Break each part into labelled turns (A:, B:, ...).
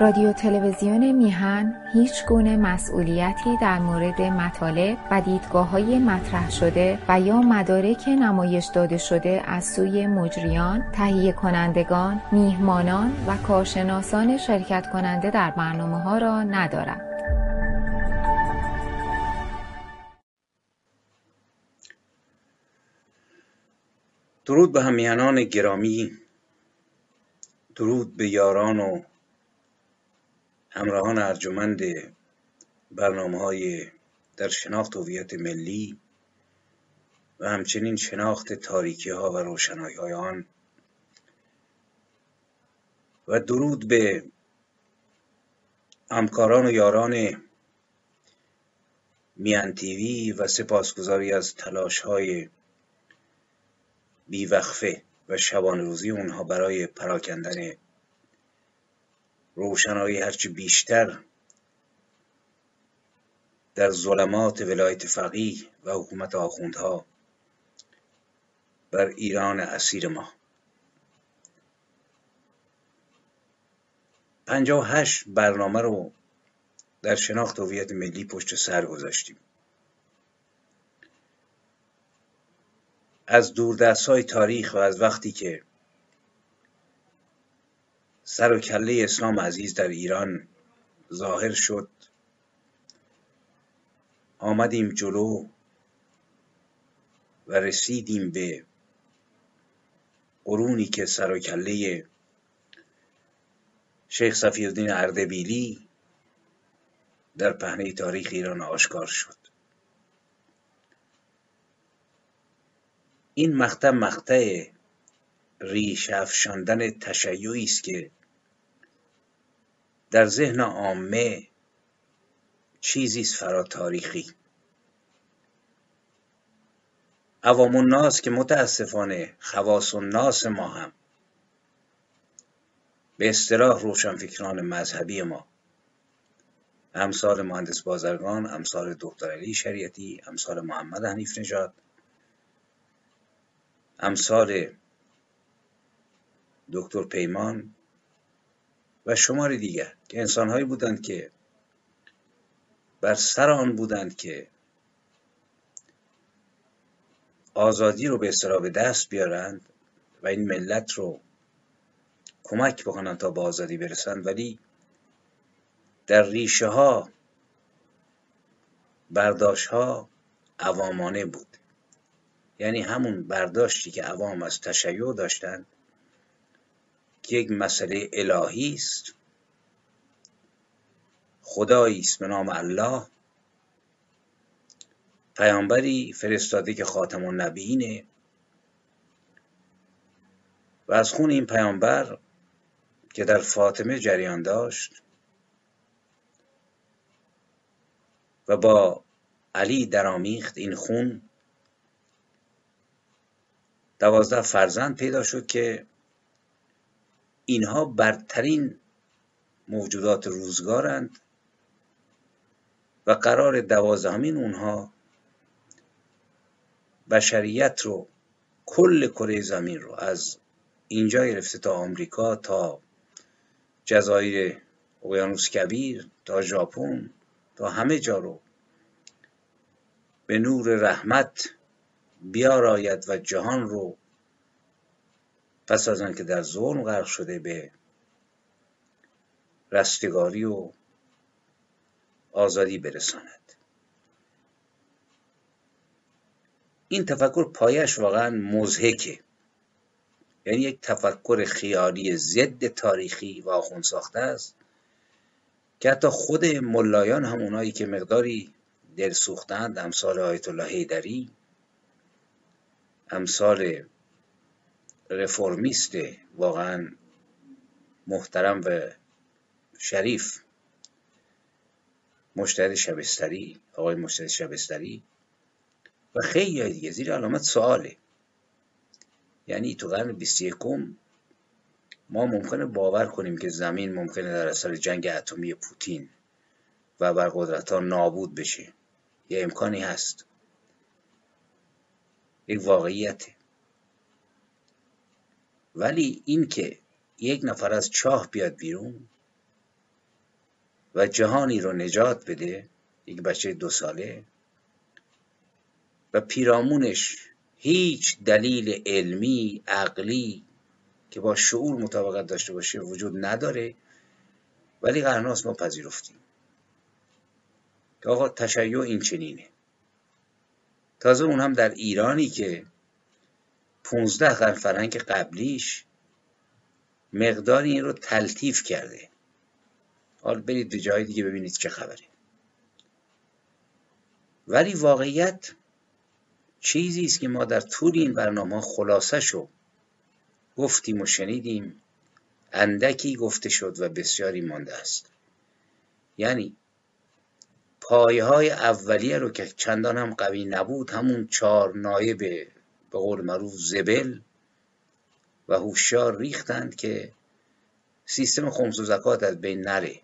A: رادیو تلویزیون میهن هیچ گونه مسئولیتی در مورد مطالب و دیدگاه های مطرح شده و یا مدارک نمایش داده شده از سوی مجریان، تهیه کنندگان، میهمانان و کارشناسان شرکت کننده در برنامه ها را ندارد.
B: درود به همیهنان گرامی درود به یاران و همراهان ارجمند برنامه های در شناخت هویت ملی و همچنین شناخت تاریکی ها و روشنایی های آن و درود به همکاران و یاران میان تیوی و سپاسگزاری از تلاش های بیوقفه و شبان روزی اونها برای پراکندن روشنایی هرچی بیشتر در ظلمات ولایت فقیه و حکومت آخوندها بر ایران اسیر ما. پنجاه هشت برنامه رو در شناخت هویت ملی پشت سر گذاشتیم. از های تاریخ و از وقتی که سر و کله اسلام عزیز در ایران ظاهر شد. آمدیم جلو و رسیدیم به قرونی که سر و کله شیخ صفیالدین اردبیلی در پهنه تاریخ ایران آشکار شد. این مقطع مقطع ریش افشاندن تشیعی است که در ذهن عامه چیزی است فرا تاریخی. عوام الناس که متاسفانه خواص الناس ما هم به اصطلاح روشنفکران مذهبی ما امثال مهندس بازرگان امثال دکتر علی شریعتی امثال محمد حنیف نژاد امثال دکتر پیمان و شماری دیگر که انسانهایی بودند که بر سر آن بودند که آزادی رو به اصطلاح دست بیارند و این ملت رو کمک بکنند تا به آزادی برسند. ولی در ریشه ها برداشت ها عوامانه بود. یعنی همون برداشتی که عوام از تشیع داشتند یک مسئله الهی است. خدایی است به نام الله. پیامبری فرستاده که خاتم النبیینه. و از خون این پیامبر که در فاطمه جریان داشت و با علی درآمیخت این خون دوازده فرزند پیدا شد که اینها برترین موجودات روزگارند و قرار دوازدهمین اونها بشریت رو کل کره زمین رو از اینجا گرفته تا آمریکا تا جزایر اقیانوس کبیر تا ژاپن تا همه جا رو به نور رحمت بیاراید و جهان رو پس از آنکه در ظلم غرق شده به رستگاری و آزادی برساند. این تفکر پایش واقعا مزهکه یعنی یک تفکر خیالی ضد تاریخی و آخون ساخته است که حتی خود ملایان هم اونایی که مقداری دل سوختند امثال آیت الله حیدری امثال رفرمیست واقعا محترم و شریف مشتهد شبستری آقای مشتهد شبستری. و خیلی دیگه. زیر علامت سواله. یعنی تو قرن 21 ما ممکنه باور کنیم که زمین ممکنه در اثر جنگ اتمی پوتین و بر قدرت ها نابود بشه. یه امکانی هست. یک واقعیته. ولی این که یک نفر از چاه بیاد بیرون و جهانی رو نجات بده یک بچه دو ساله و پیرامونش هیچ دلیل علمی عقلی که با شعور مطابقت داشته باشه وجود نداره ولی قرناس ما پذیرفتیم. که آقا تشیع این چنینه. تازه اون هم در ایرانی که پونزده قرن فرهنگ قبلیش مقداری این رو تلطیف کرده. حال برید به جای دیگه ببینید چه خبره. ولی واقعیت چیزی است که ما در طول این برنامه خلاصه شو گفتیم و شنیدیم. اندکی گفته شد و بسیاری مانده است. یعنی پایه های اولیه رو که چندان هم قوی نبود همون چهار نایب به قول معروف زبل و هوشیار ریختند که سیستم خمس و زکات از بین نره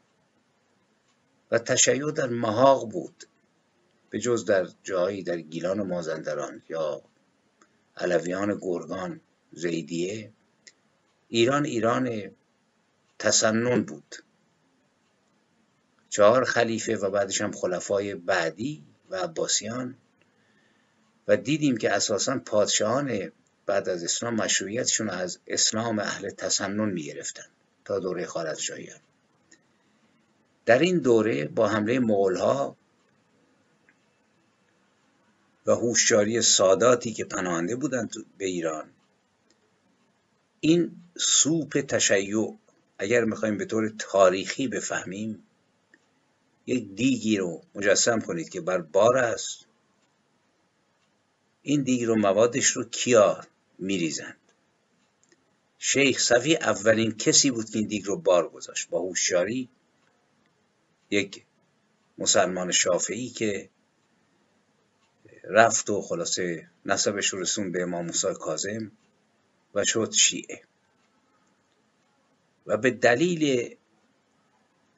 B: و تشیع در محاق بود به جز در جایی در گیلان و مازندران یا علویان گرگان زیدیه. ایران ایران تسنن بود. چهار خلیفه و بعدش هم خلفای بعدی و عباسیان و دیدیم که اساسا پادشاهان بعد از اسلام مشروعیتشون از اسلام اهل تسنن می گرفتن تا دوره خارزشاهیان در این دوره با حمله مغولها و هوشیاری ساداتی که پناهنده بودند به ایران این سوپ تشیع اگر می‌خوایم به طور تاریخی بفهمیم یک دیگی رو مجسم کنید که بر بار است. این دیگ رو موادش رو کیا میریزند؟ شیخ صفی اولین کسی بود که این دیگ رو بار گذاشت. با هوشیاری یک مسلمان شافعی که رفت و خلاصه نسبش رو رسون به امام موسی کاظم و شد شیعه. و به دلیل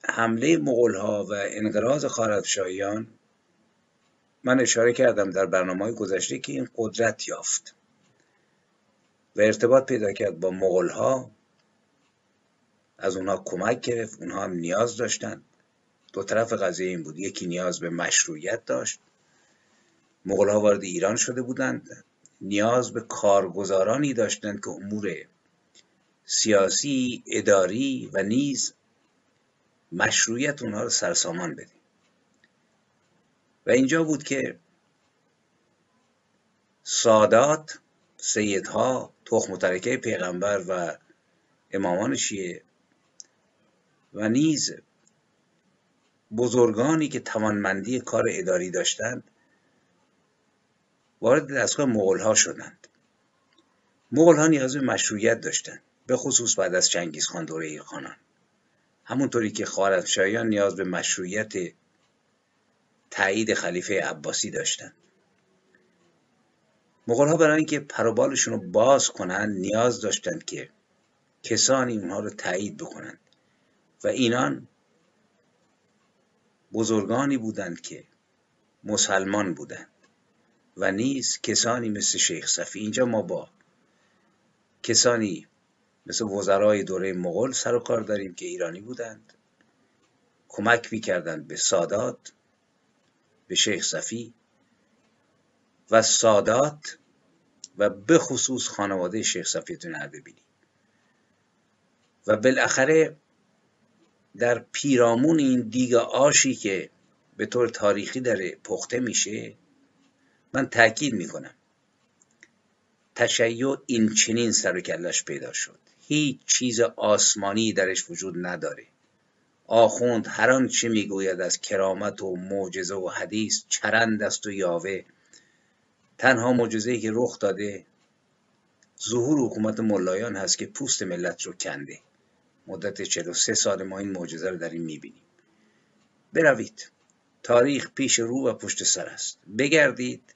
B: حمله مغولها و انقراض خارزمشاهیان من اشاره کردم در برنامه گذشته که این قدرت یافت و ارتباط پیدا کرد با مغولها. از اونها کمک گرفت اونها هم نیاز داشتند دو طرف قضیه این بود یکی نیاز به مشروعیت داشت. مغولها وارد ایران شده بودند. نیاز به کارگزارانی داشتند که امور سیاسی اداری و نیز مشروعیت اونها رو سرسامان بده و اینجا بود که سادات سیدها تخم مترکه پیغمبر و امامان شیعه و نیز بزرگانی که توانمندی کار اداری داشتند وارد دستگاه مغول ها شدند. مغول ها نیاز به مشروعیت داشتند به خصوص بعد از چنگیز خان دوره ایرخانان همونطوری که خارزمشاهیان نیاز به مشروعیت تایید خلیفه عباسی داشتند مغول ها برای اینکه پروبالشون رو باز کنند نیاز داشتند که کسانی اونها رو تایید بکنند و اینان بزرگانی بودند که مسلمان بودند. و نیز کسانی مثل شیخ صفی. اینجا ما با کسانی مثل وزرای دوره مغول سر و کار داریم که ایرانی بودند. کمک می‌کردند به سادات. به شیخ صفی و سادات و به خصوص خانواده شیخ صفیتون هر ببینید و بالاخره در پیرامون این دیگ آشی که به طور تاریخی داره پخته میشه من تاکید می‌کنم. تشیع این چنین سر و کلش پیدا شد. هیچ چیز آسمانی درش وجود نداره. آخوند هر آنچه می‌گوید از کرامت و معجزه و حدیث چرند است و یاوه. تنها معجزه‌ای که رخ داده ظهور حکومت ملایان هست که پوست ملت رو کنده. مدت 43 سال ما این معجزه رو در این می‌بینیم. بروید. تاریخ پیش رو و پشت سر است. بگردید.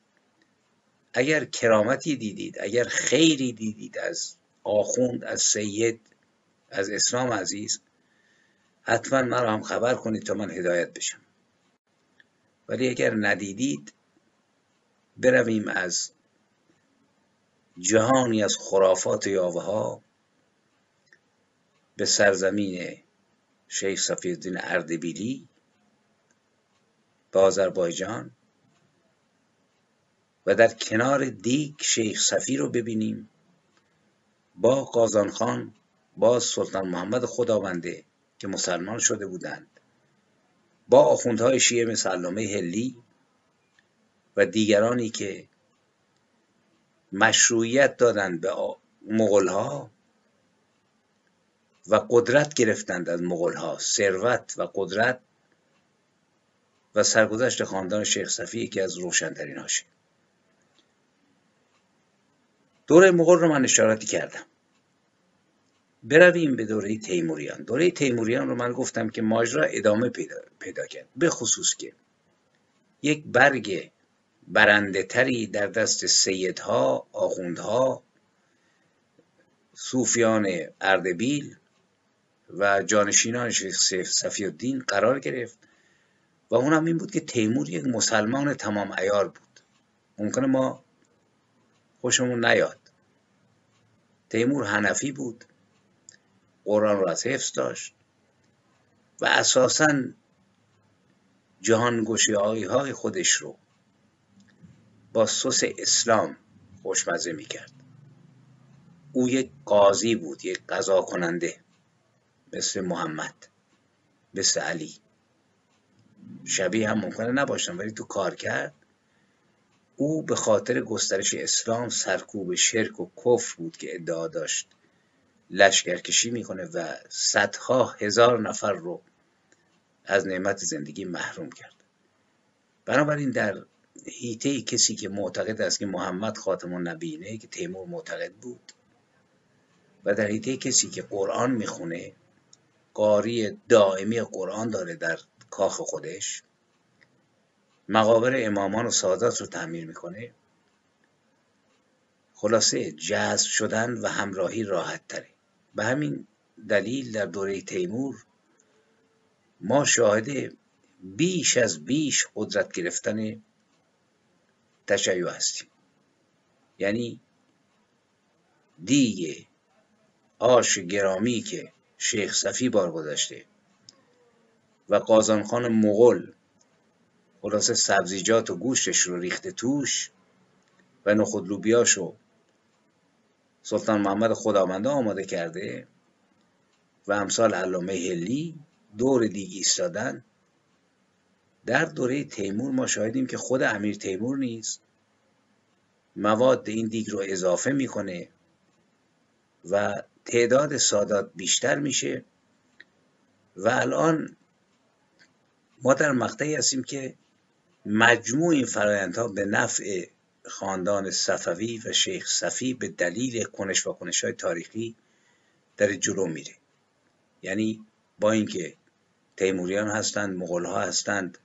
B: اگر کرامتی دیدید اگر خیری دیدید از آخوند از سید از اسلام عزیز حتما مرا هم خبر کنید تا من هدایت بشم. ولی اگر ندیدید برویم از جهانی از خرافات یاوه ها به سرزمین شیخ صفی الدین اردبیلی به آذربایجان و در کنار دیگ شیخ صفی رو ببینیم. با قازان خان با سلطان محمد خداونده که مسلمان شده بودند. با آخوندهای شیعه مثل علامه هلی و دیگرانی که مشروعیت دادند به مغلها و قدرت گرفتند از مغلها ثروت و قدرت و سرگذشت خاندان شیخ صفی یکی از روشنترین هاشه دوره مغل رو من اشاراتی کردم. برویم به دوره تیموریان. دوره تیموریان رو من گفتم که ماجرا ادامه پیدا, پیدا کرد. به خصوص که یک برگ برنده تری در دست سیدها آخوندها صوفیان اردبیل و جانشینان شیخ صفی الدین قرار گرفت و اونم این بود که تیمور یک مسلمان تمام ایار بود. ممکنه ما خوشمون نیاد. تیمور هنفی بود. قرآن را از حفظ داشت و اساسا جهانگشایی های خودش رو با سس اسلام خوشمزه می‌کرد. او یک قاضی بود یک قضا کننده مثل محمد مثل علی. شبیه هم ممکنه نباشن ولی تو کار کرد. او به خاطر گسترش اسلام سرکوب شرک و کفر بود که ادعا داشت. لشکرکشی می‌کنه و صدها هزار نفر رو از نعمت زندگی محروم کرد بنابراین در هیته کسی که معتقد است که محمد خاتم النبیینه که تیمور معتقد بود و در هیته کسی که قرآن می‌خونه قاری دائمی قرآن داره در کاخ خودش مقابر امامان و سادات رو تعمیر می‌کنه خلاصه جذب شدن و همراهی راحت تره. به همین دلیل در دوره تیمور ما شاهد بیش از بیش قدرت گرفتن تشیع هستیم. یعنی دیگه آش گرامی که شیخ صفی بار گذشته و قازانخان مغل خلاصه سبزیجات و گوشتش رو ریخته توش و نخود لوبیاشو سلطان محمد خداونده آماده کرده و امثال علامه هلی دور دیگ ایستادن. در دوره تیمور ما شاهدیم که خود امیر تیمور نیست. مواد این دیگ رو اضافه می‌کنه و تعداد سادات بیشتر میشه. و الان ما در مقطعی هستیم که مجموع این فرایندها به نفع خاندان صفوی و شیخ صفی به دلیل کنش و کنش های تاریخی در جلو میره. یعنی با اینکه تیموریان هستند مغول ها هستند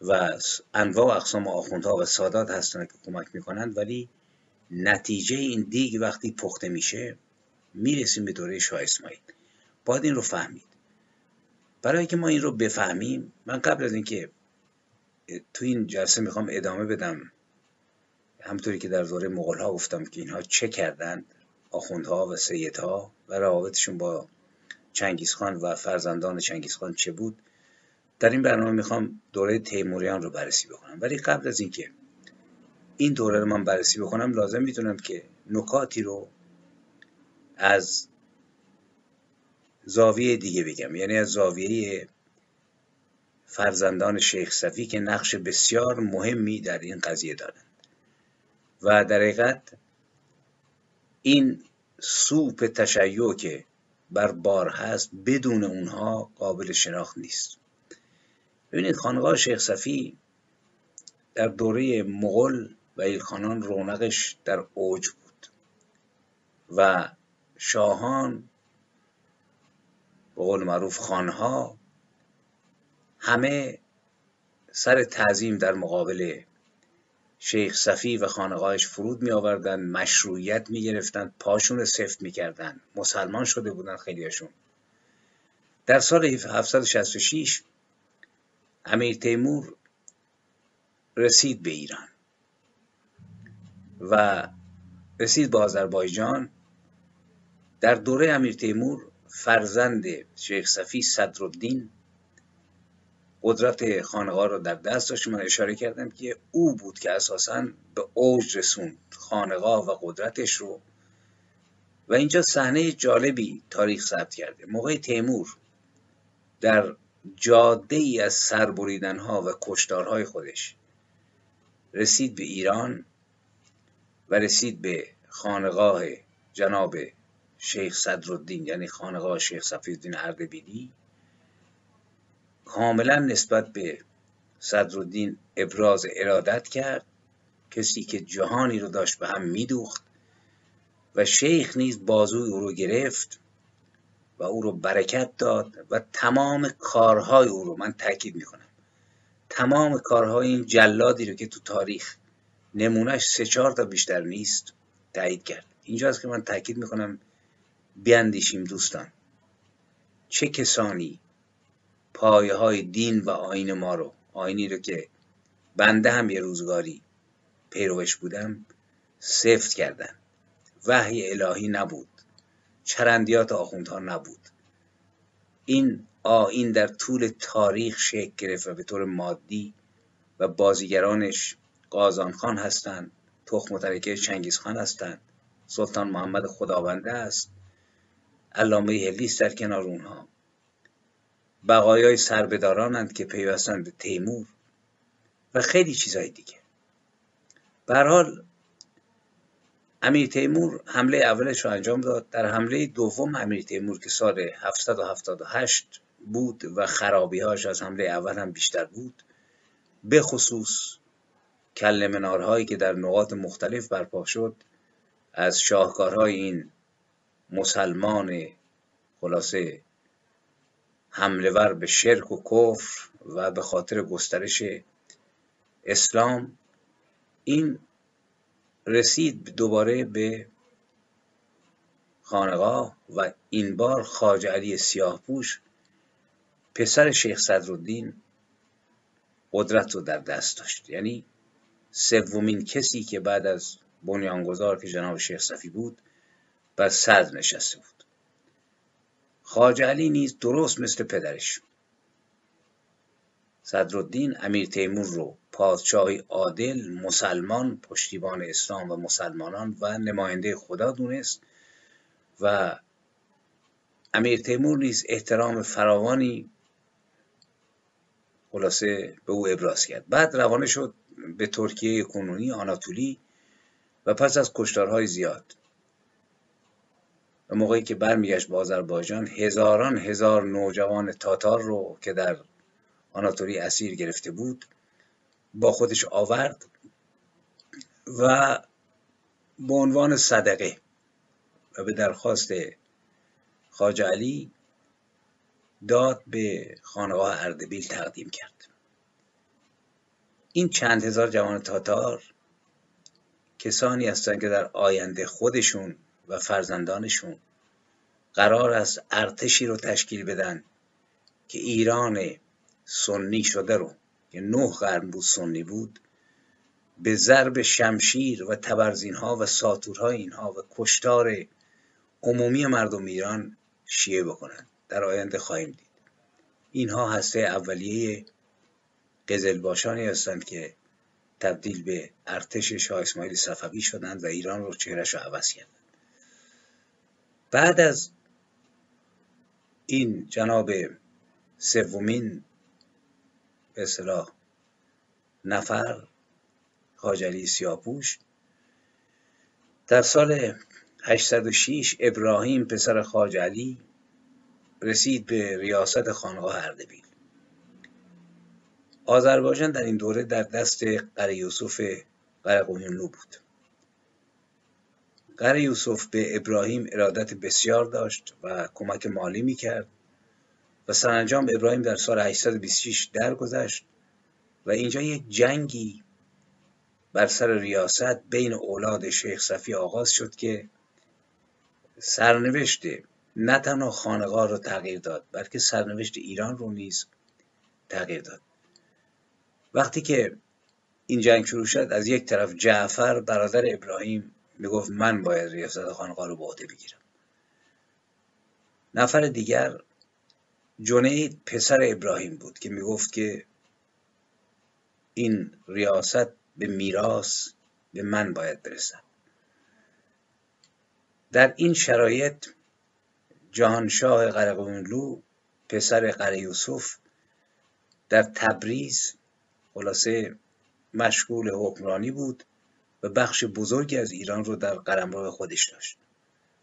B: و انواع و اقسام آخوندها و سادات هستند که کمک می‌کنند ولی نتیجه این دیگ وقتی پخته میشه می‌رسیم به دوره شاه اسماعیل. باید این رو فهمید. برای که ما این رو بفهمیم من قبل از اینکه تو این جلسه می‌خوام ادامه بدم. همطوری که در دوره مغول ها گفتم که اینها چه کردند آخوندها و سیدها و روابطشون با چنگیزخان و فرزندان چنگیزخان چه بود؟ در این برنامه می‌خوام دوره تیموریان رو بررسی بکنم. ولی قبل از اینکه این دوره رو من بررسی بکنم لازم می‌تونم که نکاتی رو از زاویه دیگه بگم. یعنی از زاویه فرزندان شیخ صفی که نقش بسیار مهمی در این قضیه دارند و در حقیقت این سوپ تشیع که بر بار هست بدون اونها قابل شناخت نیست. ببینید خانقاه شیخ صفی در دوره مغل و ایلخانان رونقش در اوج بود و شاهان به قول معروف خانها همه سر تعظیم در مقابل شیخ صفی و خانقاهش فرود می آوردن مشروعیت می گرفتن پاشون سفت می کردن مسلمان شده بودن خیلیاشون در سال 766 امیر تیمور رسید به ایران و رسید به آذربایجان. در دوره امیر تیمور فرزند شیخ صفی صدرالدین قدرت خانقاه رو در دست داشت من اشاره کردم که او بود که اساسا به اوج رسوند خانقاه و قدرتش رو. و اینجا صحنه جالبی تاریخ ثبت کرده. موقع تیمور در جاده ای از سربریدن ها و کشتارهای خودش رسید به ایران و رسید به خانقاه جناب شیخ صدرالدین یعنی خانقاه شیخ صفیالدین اردبیلی. کاملا نسبت به صدرالدین ابراز ارادت کرد کسی که جهانی رو داشت به هم میدوخت و شیخ نیز بازوی او رو گرفت و او رو برکت داد و تمام کارهای او رو من تاکید می‌کنم تمام کارهای این جلادی رو که تو تاریخ نمونهش سه چهار تا بیشتر نیست تایید کرد. اینجاست که من تاکید می‌کنم بیاندیشیم دوستان. چه کسانی پایه های دین و آین ما رو آینی رو که بنده هم یه روزگاری پیروش بودم سفت کردن وحی الهی نبود. چرندیات آخوندها نبود. این آین در طول تاریخ شکل گرفت و به طور مادی و بازیگرانش قازان خان هستند تخم مترکه چنگیز خان هستند سلطان محمد خداونده است علامه هلیس در کنار اونها. بقایای سربدارانند که پیوستند به تیمور و خیلی چیزهای دیگه. حال امیر تیمور حمله اولش رو انجام داد. در حمله دوم امیر تیمور که سال 778 بود و خرابیهاش از حمله اول هم بیشتر بود به خصوص کل منارهایی که در نقاط مختلف برپا شد از شاهکارهای این مسلمان خلاصه حمله به شرک و کفر و به خاطر گسترش اسلام این رسید دوباره به خانقاه و این بار خاج علی سیاهپوش پسر شیخ صدرالدین قدرت رو در دست داشت. یعنی سومین کسی که بعد از بنیانگذار که جناب شیخ صفی بود بر صدر نشسته بود. خاج علی نیز درست مثل پدرش. صدرالدین امیر تیمور رو پادشاهی عادل مسلمان پشتیبان اسلام و مسلمانان و نماینده خدا دونست و امیر تیمور نیز احترام فراوانی خلاصه به او ابراز کرد. بعد روانه شد به ترکیه کنونی آناتولی و پس از کشتارهای زیاد و موقعی که برمیگشت به آذربایجان هزاران هزار نوجوان تاتار رو که در آناتولی اسیر گرفته بود با خودش آورد و به عنوان صدقه و به درخواست خاج علی داد به خانقاه اردبیل تقدیم کرد. این چند هزار جوان تاتار کسانی هستند که در آینده خودشون و فرزندانشون. قرار است ارتشی رو تشکیل بدن که ایران سنی شده رو که نه قرن بود سنی بود به ضرب شمشیر و تبرزین ها و ساتورهای اینها و کشتار عمومی مردم ایران شیعه بکنن. در آینده خواهیم دید. اینها هسته اولیه قزلباشانی هستند که تبدیل به ارتش شاه اسماعیل صفوی شدند و ایران رو چهرش رو عوض کردند. بعد از این جناب سومین به اصطلاح نفر خاجلی سیاپوش در سال 806 ابراهیم پسر خاجلی رسید به ریاست خانقاه اردبیل. آذربایجان در این دوره در دست قره یوسف قرقویونلو بود. قره یوسف به ابراهیم ارادت بسیار داشت و کمک مالی می‌کرد و سرانجام ابراهیم در سال 826 درگذشت و اینجا یک جنگی بر سر ریاست بین اولاد شیخ صفی آغاز شد که سرنوشت نه تنها خانقاه رو تغییر داد بلکه سرنوشت ایران رو نیز تغییر داد. وقتی که این جنگ شروع شد از یک طرف جعفر برادر ابراهیم می‌گفت من باید ریاست خانقاه رو به بگیرم. نفر دیگر جنید پسر ابراهیم بود که می‌گفت که این ریاست به میراث به من باید برسد. در این شرایط جهانشاه قرقونلو پسر قره یوسف در تبریز خلاصه مشغول حکمرانی بود. و بخش بزرگی از ایران رو در قلمرو خودش داشت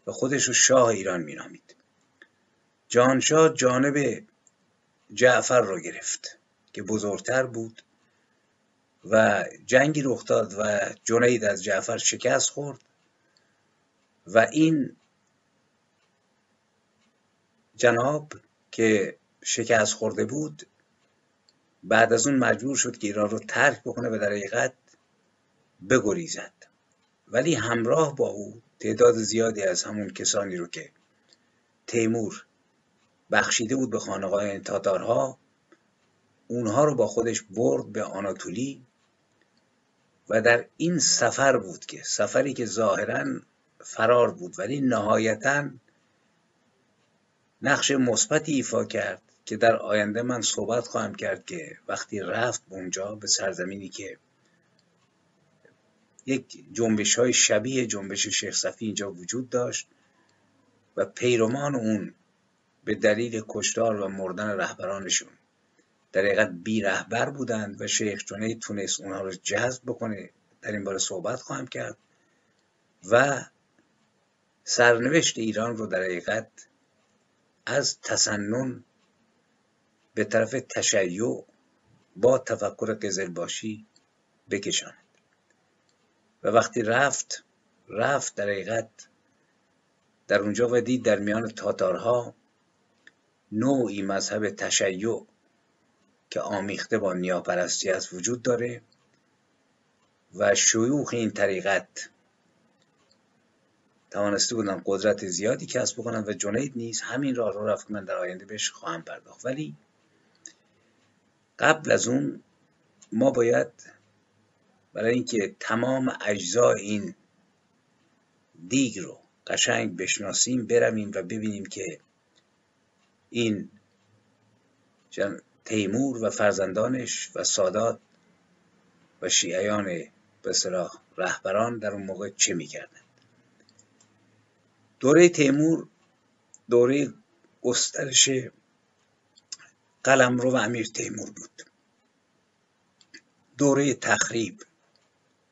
B: و خودش رو شاه ایران مینامید. جهانشاه جانب جعفر رو گرفت که بزرگتر بود و جنگی رخ داد و جنید از جعفر شکست خورد و این جناب که شکست خورده بود بعد از اون مجبور شد که ایران رو ترک بکنه و در حقیقت بگریزد ولی همراه با او تعداد زیادی از همون کسانی رو که تیمور بخشیده بود به خانقاه تاتارها اونها رو با خودش برد به آناتولی و در این سفر بود که سفری که ظاهرا فرار بود ولی نهایتا نقش مثبتی ایفا کرد که در آینده من صحبت خواهم کرد که وقتی رفت اونجا به سرزمینی که یک جنبش های شبیه جنبش شیخ صفی اینجا وجود داشت و پیروان اون به دلیل کشتار و مردن رهبرانشون در حقیقت بی رهبر بودند و شیخ جنید تونست اونها رو جذب بکنه. در این باره صحبت خواهم کرد. و سرنوشت ایران رو در حقیقت از تسنن به طرف تشیع با تفکر قزلباشی بکشاند. و وقتی رفت رفت در حقیقت در اونجا و دید در میان تاتارها نوعی مذهب تشیع که آمیخته با نیاپرستی است وجود داره و شیوخ این طریقت. توانسته بودن قدرت زیادی کسب بکنن و جنید نیز همین راه رو رفت من در آینده بهش خواهم پرداخت. ولی قبل از اون ما باید برای اینکه تمام اجزای این دیگ رو قشنگ بشناسیم برویم و ببینیم که این تیمور و فرزندانش و سادات و شیعیان به رهبران در اون موقع چه می‌کردن؟ دوره تیمور دوره گسترش قلمرو و امیر تیمور بود. دوره تخریب.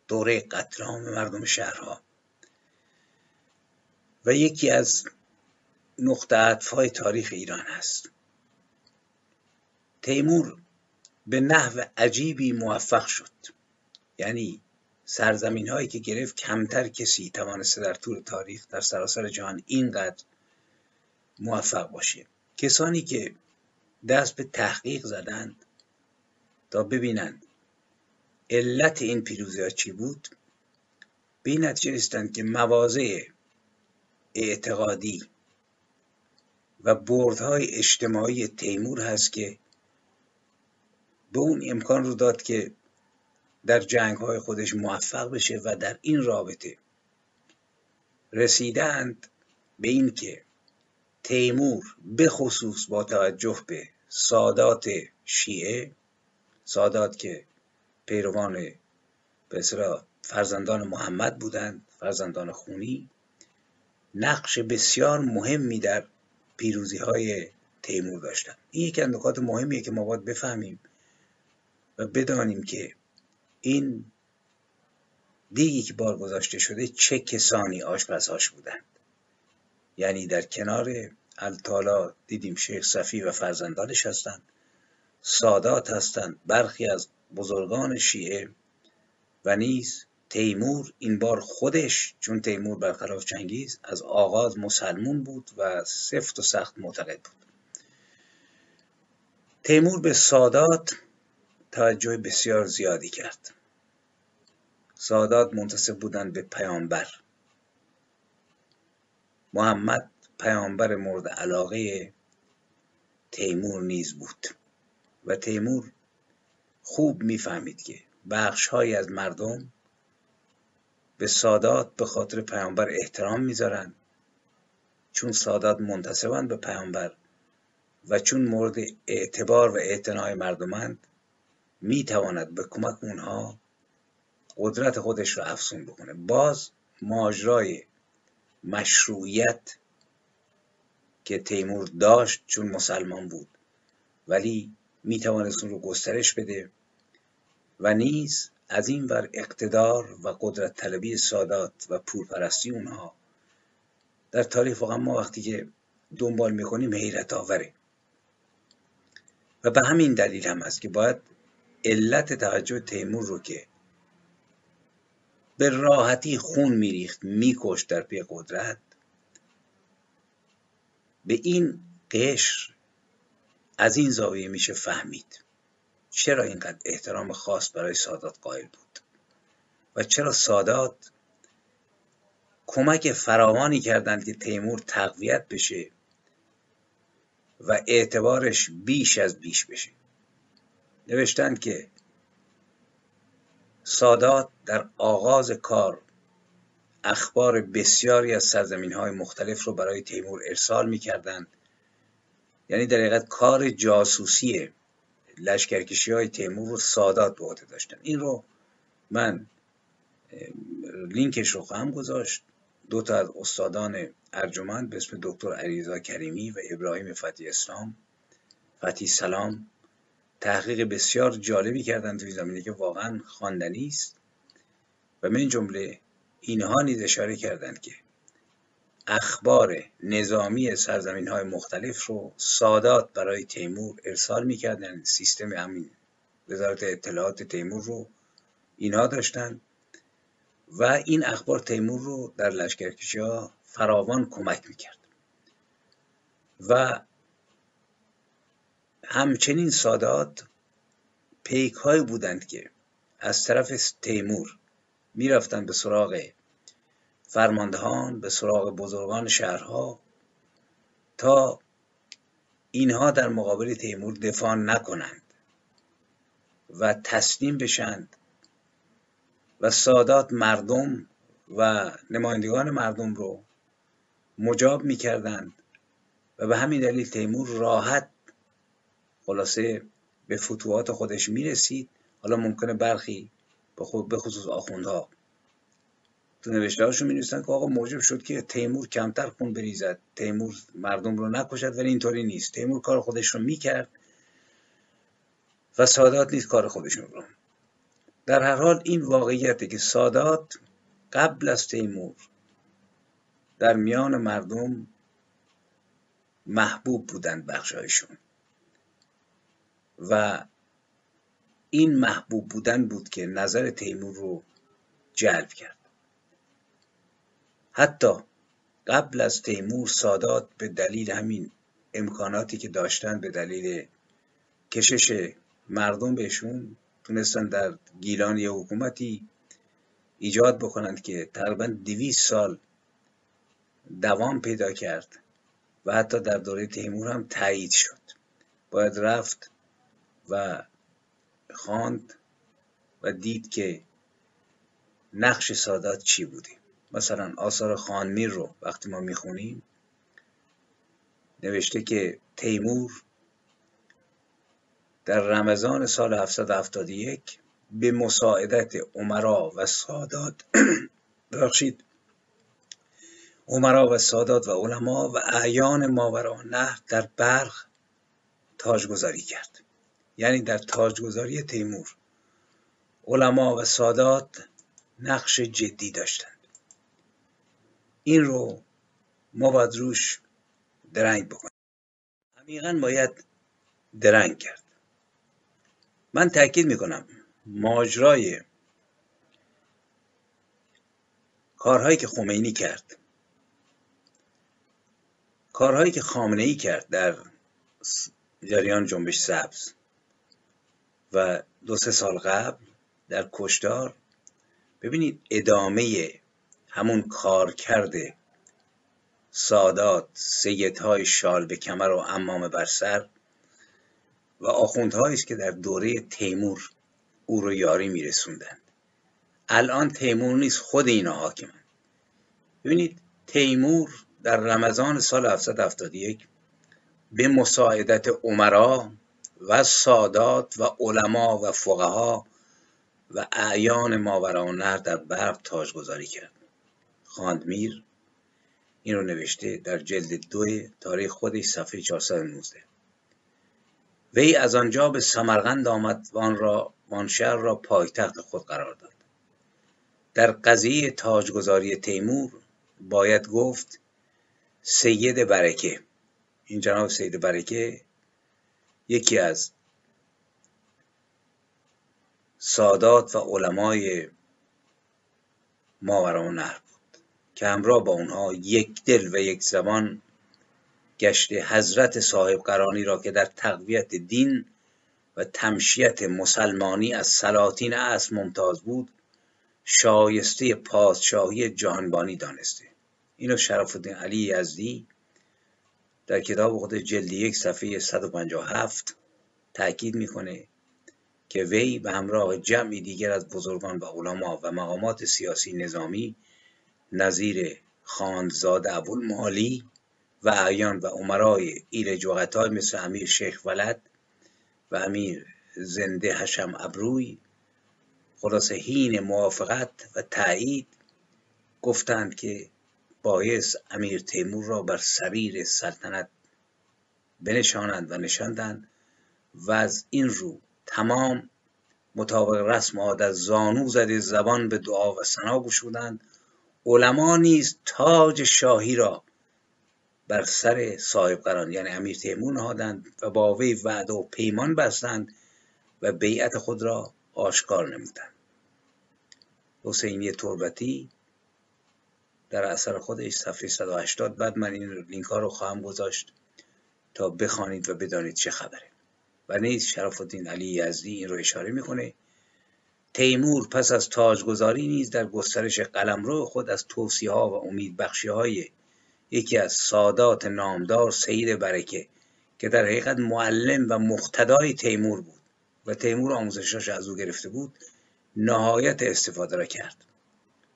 B: دوره قتل مردم شهرها. و یکی از نقطه عطفهای تاریخ ایران است تیمور به نحو عجیبی موفق شد. یعنی سرزمین هایی که گرفت کمتر کسی توانسته در طول تاریخ در سراسر جهان اینقدر موفق باشه. کسانی که دست به تحقیق زدند تا ببینند علت این پیروزی ها چی بود؟ به این نتیجه رسیدند که مواضع اعتقادی و بردهای اجتماعی تیمور هست که به اون امکان رو داد که در جنگ های خودش موفق بشه و در این رابطه رسیدند به این که تیمور به خصوص با توجه به سادات شیعه سادات که پیروان به فرزندان محمد بودند فرزندان خونی. نقش بسیار مهمی در پیروزی های تیمور داشتند این یکی از نکات مهمیه که ما باید بفهمیم و بدانیم که این دیگی که بار گذاشته شده چه کسانی آشپزهاش بودند. یعنی در کنار التالا دیدیم شیخ صفی و فرزندانش هستند. سادات هستند. برخی از بزرگان شیعه و نیز تیمور. این بار خودش چون تیمور برخلاف چنگیز از آغاز مسلمون بود و سفت و سخت معتقد بود. تیمور به سادات توجه بسیار زیادی کرد. سادات منتصب بودند به پیامبر. محمد پیامبر مورد علاقه تیمور نیز بود و تیمور خوب می‌فهمید که بخشهایی از مردم به سادات به خاطر پیامبر احترام می‌ذارند چون سادات منتصبند به پیامبر و چون مورد اعتبار و اعتنای مردمند می‌تواند به کمک اونها قدرت خودش رو افزون بکنه. باز ماجرای مشروعیت که تیمور داشت چون مسلمان بود ولی می‌توانست اون رو گسترش بده و نیز از این ور اقتدار و قدرت طلبی سادات و پورپرستی اونها در تاریخ واقعا ما وقتی که دنبال می‌کنیم حیرت آوره. و به همین دلیل هم است که باید علت توجه تیمور رو که به راحتی خون میریخت میکشت در پی قدرت به این قشر از این زاویه میشه فهمید چرا اینقدر احترام خاص برای سادات قائل بود و چرا سادات کمک فراوانی کردند که تیمور تقویت بشه و اعتبارش بیش از بیش بشه. نوشتند که سادات در آغاز کار اخبار بسیاری از سرزمین های مختلف رو برای تیمور ارسال می کردند یعنی در حقیقت کار جاسوسی لشکرکشی های تیمور رو سادات به داشتن. این رو من لینکش رو خواهم گذاشت. دو تا از استادان ارجمند به اسم دکتر علیرضا کریمی و ابراهیم فتی اسلام فتی سلام تحقیق بسیار جالبی کردن توی زمینه که واقعا خواندنی است. و من جمله اینها نیز اشاره کردند که اخبار نظامی سرزمین های مختلف رو سادات برای تیمور ارسال می‌کردن سیستم همین وزارت اطلاعات تیمور رو اینها داشتن و این اخبار تیمور رو در لشکرکشی ها فراوان کمک می‌کرد. و همچنین سادات پیک های بودند که از طرف تیمور می‌رفتند به سراغ فرماندهان به سراغ بزرگان شهرها تا اینها در مقابل تیمور دفاع نکنند و تسلیم بشند و سادات مردم و نمایندگان مردم رو مجاب می‌کردند و به همین دلیل تیمور راحت خلاصه به فتوحات خودش می‌رسید. حالا ممکنه برخی به خصوص آخوندها. تو نوشته هاشون می که آقا موجب شد که تیمور کمتر خون بریزد. تیمور مردم رو نکشد ولی اینطوری نیست. تیمور کار خودش رو می‌کرد و سادات نیست کار خودشون رو در هر حال این واقعیته که سادات قبل از تیمور در میان مردم محبوب بودند بخشایشون و این محبوب بودن بود که نظر تیمور رو جلب کرد. حتی قبل از تیمور سادات به دلیل همین امکاناتی که داشتن به دلیل کشش مردم بهشون تونستن در گیلان یه حکومتی ایجاد بکنند که تقریبا دویست سال دوام پیدا کرد و حتی در دوره تیمور هم تایید شد. باید رفت و خواند و دید که نقش سادات چی بوده. مثلا آثار خانمیر رو وقتی ما می‌خونیم نوشته که تیمور در رمضان سال 771 به مساعدت عمرا و سادات ببخشید. عمرا و سادات و علما و اعیان ماورا نهر در برق تاجگذاری کرد. یعنی در تاجگذاری تیمور. علما و سادات نقش جدی داشتند این رو ما باید روش درنگ بکنیم. عمیقا باید درنگ کرد. من تاکید می‌کنم ماجرای کارهایی که خمینی کرد کارهایی که خامنه ای کرد در جریان جنبش سبز و دو سه سال قبل در کشتار. ببینید ادامه همون کار کرده. سادات سیدهای شال به کمر و امام بر سر و آخوندهایی است که در دوره تیمور او رو یاری میرسوندند. الان تیمور نیست خود اینا حاکمن. ببینید تیمور در رمضان سال 771 به مساعدت عمرا و سادات و علما و فقها و اعیان ماورانهر در برق تاجگذاری کرد. خاندمیر. این رو نوشته در جلد دو تاریخ خودش صفحه 419 وی از آنجا به سمرقند آمد و آن را آن را پایتخت خود قرار داد. در قضیه تاجگذاری تیمور باید گفت سید برکه. این جناب سید برکه یکی از سادات و علمای ماورانهر بود. که همراه با اونها یک دل و یک زبان گشت حضرت صاحب قرانی را که در تقویت دین و تمشیت مسلمانی از سلاطین اصل ممتاز بود شایسته پادشاهی جهانبانی دانسته. اینو شرف الدین علی یزدی در کتاب خود جلد یک صفحه 157 تاکید می‌کنه که وی به همراه جمعی دیگر از بزرگان و علما و مقامات سیاسی نظامی نظیر خاندزاده ابوالمعالی و اعیان و عمرای ایل جوغتای مثل امیر شیخ ولد و امیر زنده حشم ابروی خلاص هین موافقت و تایید گفتند که باعث امیر تیمور را بر سریر سلطنت بنشانند و نشاندند و از این رو تمام مطابق رسم عادت زانو زده زبان به دعا و ثنا گشودند علما نیز تاج شاهی را بر سر صاحب قران یعنی امیر تیمور نهادند و با وی وعده و پیمان بستند و بیعت خود را آشکار نمودند. حسینی تربتی در اثر خودش صفحه 180 بعد من این لینک ها رو خواهم گذاشت تا بخوانید و بدانید چه خبره. و نیز شرف الدین علی یزدی این رو اشاره می‌کنه تیمور پس از تاجگذاری نیز در گسترش قلمرو خود از توصیه ها و امید بخشی های یکی از سادات نامدار سید برکه که در حقیقت معلم و مختدای تیمور بود و تیمور آموزشاش از او گرفته بود نهایت استفاده را کرد.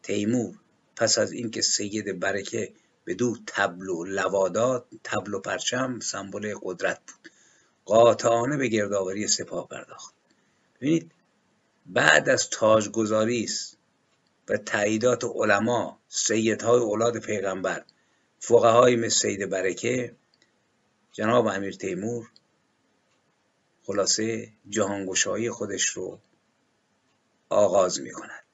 B: تیمور پس از اینکه سید برکه به دو تبلو لوادات تبلو پرچم سمبل قدرت بود. قاطعانه به گردآوری سپاه پرداخت. ببینید بعد از تاجگذاری است و تاییدات علما سیدهای اولاد پیغمبر فقهای مثل سید برکه جناب امیر تیمور خلاصه جهانگشایی خودش رو آغاز می کند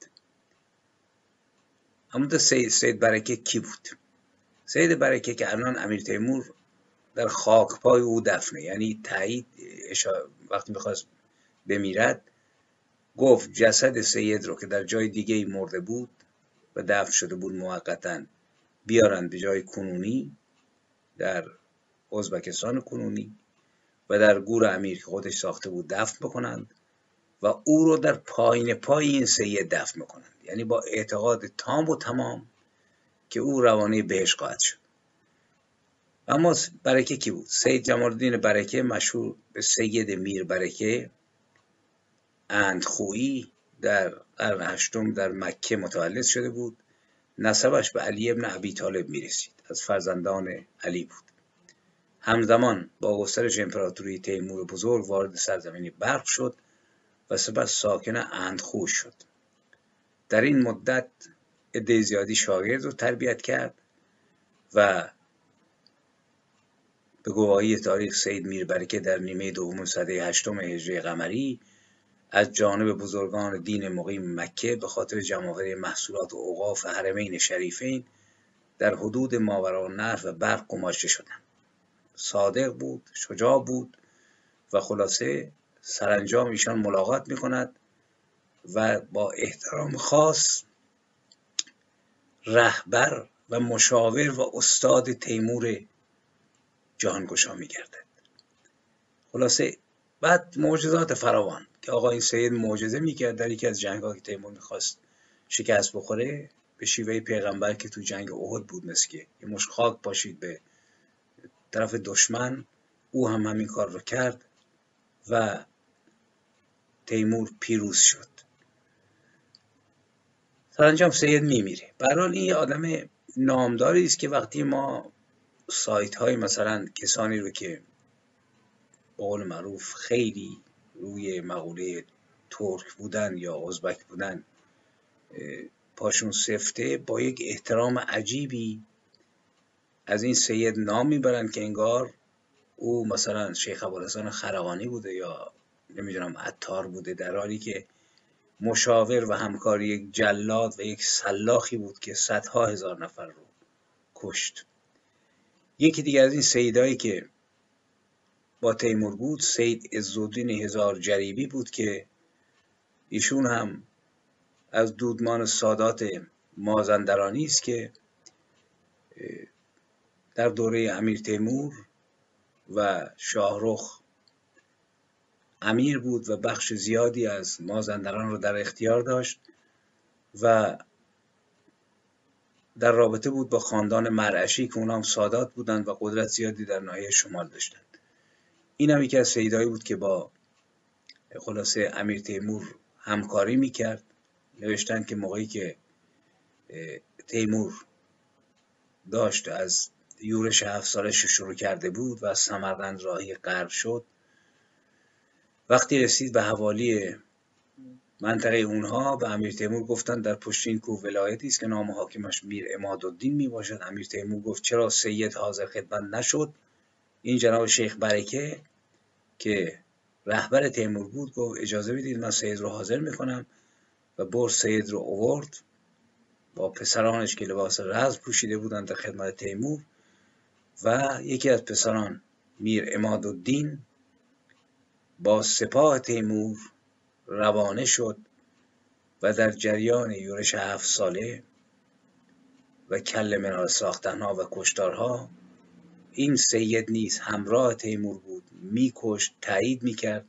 B: همون سید, سید برکه کی بود؟ سید برکه که الان امیر تیمور در خاکپای او دفنه یعنی تایید وقتی می‌خواست بمیرد گفت جسد سید رو که در جای دیگه مرده بود و دفن شده بود موقتا بیارند به جای کنونی در ازبکستان کنونی و در گور امیر که خودش ساخته بود دفن بکنند و او رو در پایین پای این سید دفن بکنند یعنی با اعتقاد تام و تمام که او روانه بهش خواهد شد. اما برکه کی بود؟ سید جمال الدین برکه مشهور به سید میر برکه. اندخویی در قرن هشتم در مکه متولد شده بود. نسبش به علی ابن ابی طالب می رسید از فرزندان علی بود. همزمان با گسترش امپراتوری تیمور بزرگ وارد سرزمینی برق شد و سپس ساکن اندخو شد. در این مدت عده زیادی شاگرد رو تربیت کرد و به گواهی تاریخ سید میربرکه در نیمه دوم سده هشتم هجری قمری از جانب بزرگان دین مقیم مکه به خاطر جمعآوری محصولات و اوقاف حرمین شریفین در حدود ماورالنهر و برق گماشته شدند. صادق بود شجاع بود و خلاصه سرانجام ایشان ملاقات می کند و با احترام خاص رهبر و مشاور و استاد تیمور جهانگشا می گردد خلاصه بعد معجزات فراوان که آقا این سید معجزه می‌کرد در یکی از جنگ که تیمور می‌خواست شکست بخوره به شیوه پیغمبر که تو جنگ احد بود مثل که یه مش خاک پاشید به طرف دشمن او هم همین کار رو کرد و تیمور پیروز شد. سرانجام سید میمیره. برحال این یه آدم نامداری است که وقتی ما سایت های مثلا کسانی رو که به قول معروف خیلی روی مقوله ترک بودن یا ازبک بودن پاشون سفته با یک احترام عجیبی از این سید نام می‌برند که انگار او مثلا شیخ ابوالحسن خرقانی بوده یا نمی‌دونم عطار بوده در حالی که مشاور و همکار یک جلاد و یک سلاخی بود که صدها هزار نفر رو کشت. یکی دیگه از این سیدایی که با تیمور بود سید عزالدین هزار جریبی بود که ایشون هم از دودمان سادات مازندرانی است که در دوره امیر تیمور و شاهرخ امیر بود و بخش زیادی از مازندران رو در اختیار داشت و در رابطه بود با خاندان مرعشی که اونام سادات بودند و قدرت زیادی در ناحیه شمال داشتند. این هم یکی از سیدایی بود که با خلاصه امیر تیمور همکاری می‌کرد. نوشتن که موقعی که تیمور داشت از یورش هفت سالش شروع کرده بود و از سمرقند راهی غرب شد وقتی رسید به حوالی منطقه اونها به امیر تیمور گفتن در پشت این کوه ولایتی است که نام حاکمش میر اماد الدین می باشد امیر تیمور گفت چرا سید حاضر خدمت نشد؟ این جناب شیخ برکه که رهبر تیمور بود گفت اجازه بدید من سید رو حاضر می‌کنم و بر سید رو اوورد با پسرانش که لباس رز پوشیده بودند در خدمت تیمور و یکی از پسران میر اماد الدین با سپاه تیمور روانه شد و در جریان یورش هفت ساله و کل منال ساختنها و کشتارها این سید نیز همراه تیمور بود. میکشت تایید می‌کرد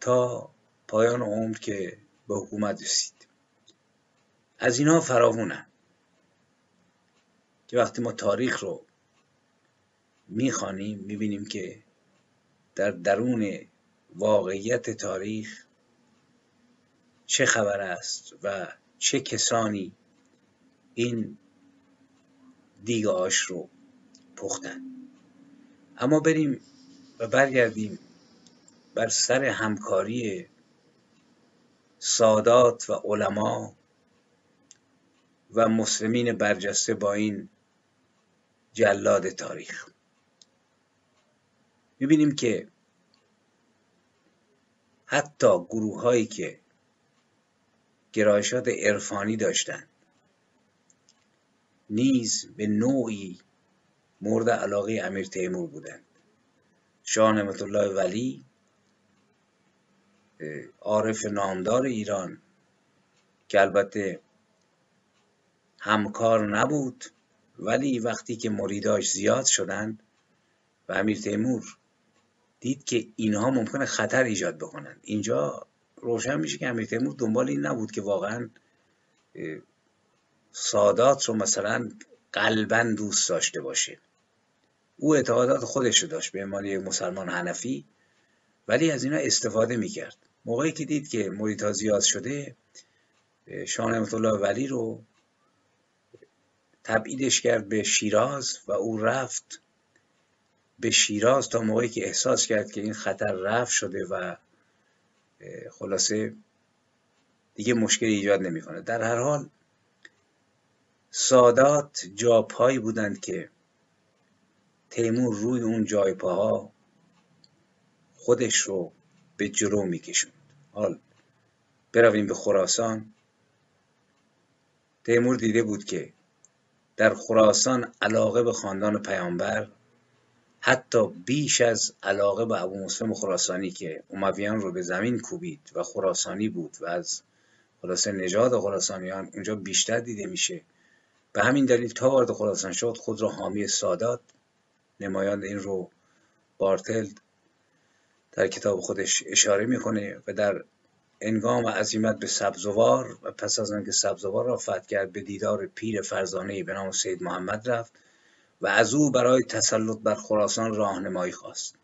B: تا پایان عمر که به حکومت رسید. از اینها فراوونه که وقتی ما تاریخ رو می‌خوانیم می‌بینیم که در درون واقعیت تاریخ چه خبر است و چه کسانی این دیگ آش رو پختن. اما بریم و برگردیم بر سر همکاری سادات و علما و مسلمین برجسته با این جلاد تاریخ. می‌بینیم که حتی گروه هایی که گرایشات عرفانی داشتند نیز به نوعی مورد علاقه امیر تیمور بودند شاه نعمت الله ولی عارف نامدار ایران که البته همکار نبود ولی وقتی که مریداش زیاد شدند و امیر تیمور دید که اینها ممکنه خطر ایجاد بکنند اینجا روشن میشه که امیر تیمور دنبال این نبود که واقعا سادات رو مثلا قلبا دوست داشته باشه. او اعتقادات خودش رو داشت به عنوان یک مسلمان حنفی ولی از اینا استفاده می‌کرد. موقعی که دید که مریدها زیاد شده شاه نعمت الله ولی رو تبعیدش کرد به شیراز و او رفت به شیراز تا موقعی که احساس کرد که این خطر رفت شده و خلاصه دیگه مشکلی ایجاد نمی‌کنه. در هر حال سادات جاپایی بودند که تیمور روی اون جایپاها خودش رو به جلو میکشوند. حال برویم به خراسان. تیمور دیده بود که در خراسان علاقه به خاندان پیامبر حتی بیش از علاقه به ابو مسلم خراسانی که امویان رو به زمین کوبید و خراسانی بود و از خلاصه نژاد خراسانیان اونجا بیشتر دیده میشه. به همین دلیل تا وارد خراسان شد خود را حامی سادات نمایان این رو بارتلد در کتاب خودش اشاره می‌کنه و در انگام عظیمت به سبزوار و پس از آنکه سبزوار را فتح کرد به دیدار پیر فرزانه به نام سید محمد رفت و از او برای تسلط بر خراسان راهنمایی خواست.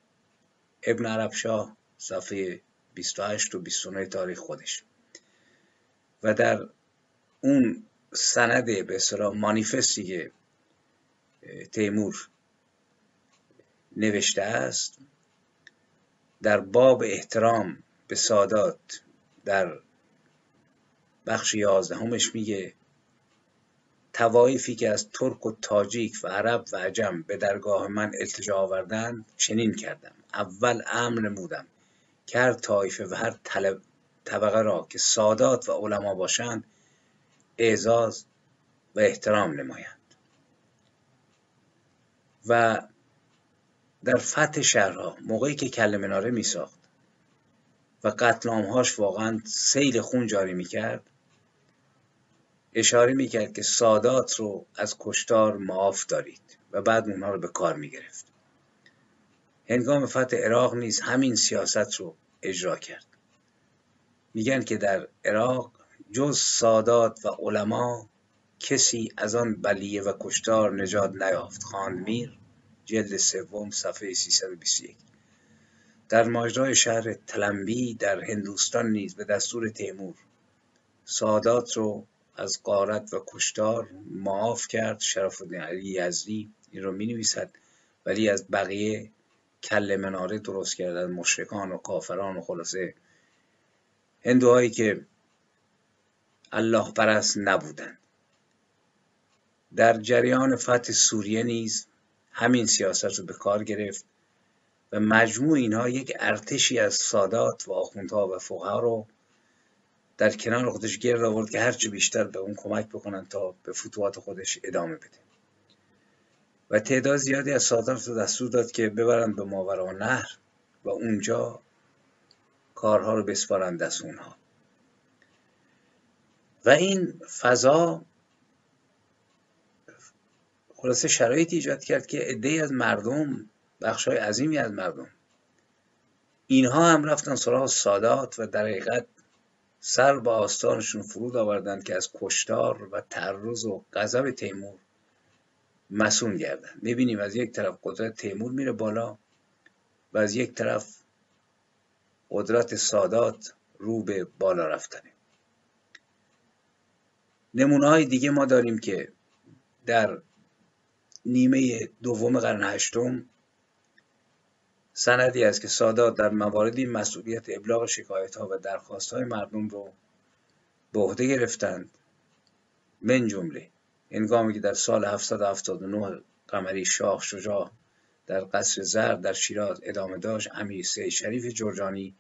B: ابن عرب شاه صفحه 28 و 29 تاریخ خودش. و در اون سند به اصطلاح مانیفستی که تیمور نوشته است در باب احترام به سادات در بخش یازدهمش میگه توایفی که از ترک و تاجیک و عرب و عجم به درگاه من التجا آوردند چنین کردم. اول امر نمودم که هر طایفه و هر طبقه را که سادات و علما باشند اعزاز و احترام نمایند. و در فتح شهرها موقعی که کل مناره می ساخت و قتل هاش واقعا سیل خون جاری می کرد اشاره می کرد که سادات رو از کشتار معاف دارید و بعد اونها رو به کار می گرفت هنگام فتح عراق نیز همین سیاست رو اجرا کرد. میگن که در عراق جز سادات و علما کسی از آن بلیه و کشتار نجات نیافت. خواند میر جلد سوم صفحه 321 در ماجرای شهر تلمبی در هندوستان نیز به دستور تیمور سادات رو از قارت و کشتار معاف کرد. شرف علی یزدی این رو می نویسد ولی از بقیه کل مناره درست کردن مشرکان و کافران و خلاصه هندوهایی که الله پرست نبودند. در جریان فتح سوریه نیز همین سیاست رو به کار گرفت و مجموع اینها یک ارتشی از سادات و آخوندها و فقها رو در کنار خودش گرد آورد که هرچه بیشتر به اون کمک بکنن تا به فتوحات خودش ادامه بده. و تعداد زیادی از سادات رو دستور داد که ببرند به ماورا نهر و اونجا کارها رو بسپارند دست اونها. و این فضا خلاصه شرایطی ایجاد کرد که عده از مردم بخشای عظیمی از مردم. اینها هم رفتن سراغ سادات و در حقیقت سر با آستانشون فرود آوردند که از کشتار و تعرض و غضب تیمور مسون گردن. می‌بینیم از یک طرف قدرت تیمور میره بالا و از یک طرف قدرت سادات رو به بالا رفتنه. نمونه های دیگه ما داریم که در نیمه دوم قرن هشتم سندی است که سادات در مواردی مسئولیت ابلاغ شکایت ها و درخواست های مردم رو به عهده گرفتند. من جمله انگامی که در سال 779 قمری شاه شجاع در قصر زر در شیراز ادامه داشت امیر سید شریف جرجانی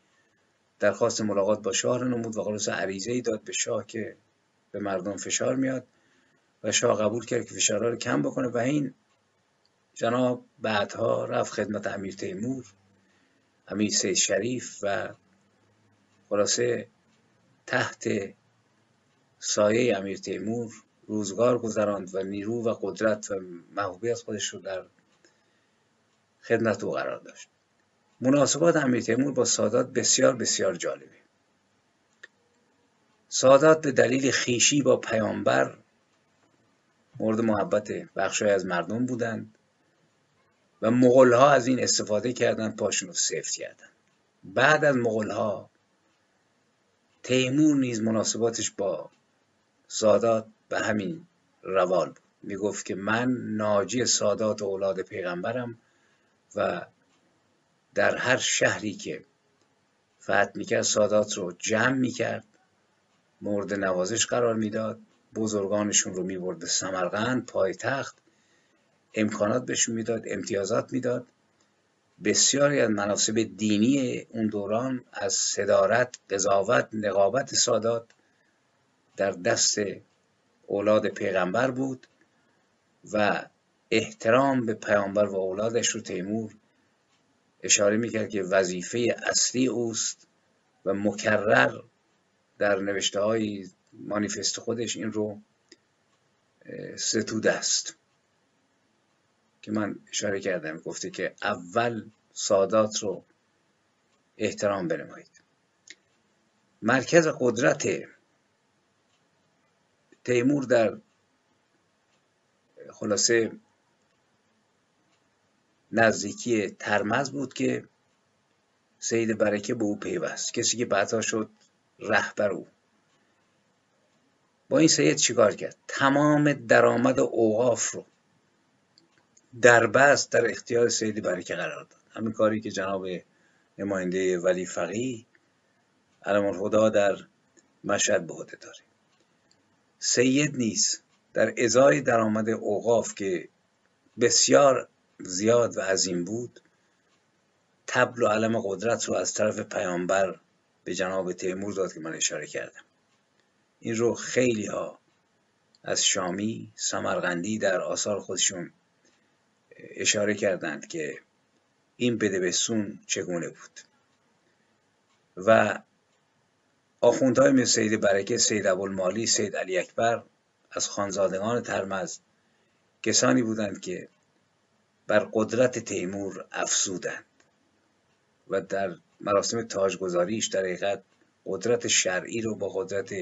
B: درخواست ملاقات با شاه نمود و خلاص عریضه ای داد به شاه که به مردم فشار میاد و شاه قبول کرد که فشارها رو کم بکنه و این جناب بعدها رفت خدمت امیر تیمور امیر سید شریف و خلاصه تحت سایه امیر تیمور روزگار گذراند و نیرو و قدرت و محبوبیت خودش رو در خدمت او قرار داشت. مناسبات امیر تیمور با سادات بسیار بسیار جالبه سادات به دلیل خیشی با پیامبر مورد محبت بخشای از مردم بودند و مغول ها از این استفاده کردند پاشون رو سفت کردند. بعد از مغول ها تیمور نیز مناسباتش با سادات به همین روال بود. می‌گفت که من ناجی سادات و اولاد پیغمبرم و در هر شهری که فتح می‌کرد سادات رو جمع می‌کرد مورد نوازش قرار می‌داد. بزرگانشون رو می‌برد به سمرقند پایتخت امکانات بهشون می‌داد امتیازات می‌داد. بسیاری از مناسب دینی اون دوران از صدارت قضاوت نقابت سادات در دست اولاد پیغمبر بود و احترام به پیامبر و اولادش رو تیمور اشاره می‌کرد که وظیفه اصلی اوست و مکرر در نوشته های مانیفست خودش این رو ستوده است. که من اشاره کردم گفته که اول سادات رو احترام بنمایید. مرکز قدرت تیمور در خلاصه نزدیکی ترمز بود که سید برکه به او پیوست. کسی که بعدها شد رهبر او. با این سید چیکار کرد؟ تمام درآمد اوقاف رو در بست در اختیار سید برکه قرار داد. همین کاری که جناب نماینده ولی فقی علم الهدا در مشهد به عهده داره سید نیست در ازای درآمد اوقاف که بسیار زیاد و عظیم بود تبل و علم قدرت رو از طرف پیامبر به جناب تیمور داد که من اشاره کردم. این رو خیلی ها از شامی سمرغندی در آثار خودشون اشاره کردند که این بده سون چگونه بود. و آخوندهای مثل سید برکه سید ابوالمالی سید علی اکبر از خانزادگان ترمز کسانی بودند که بر قدرت تیمور افزودند و در مراسم تاجگذاریش در حقیقت قدرت شرعی رو با قدرت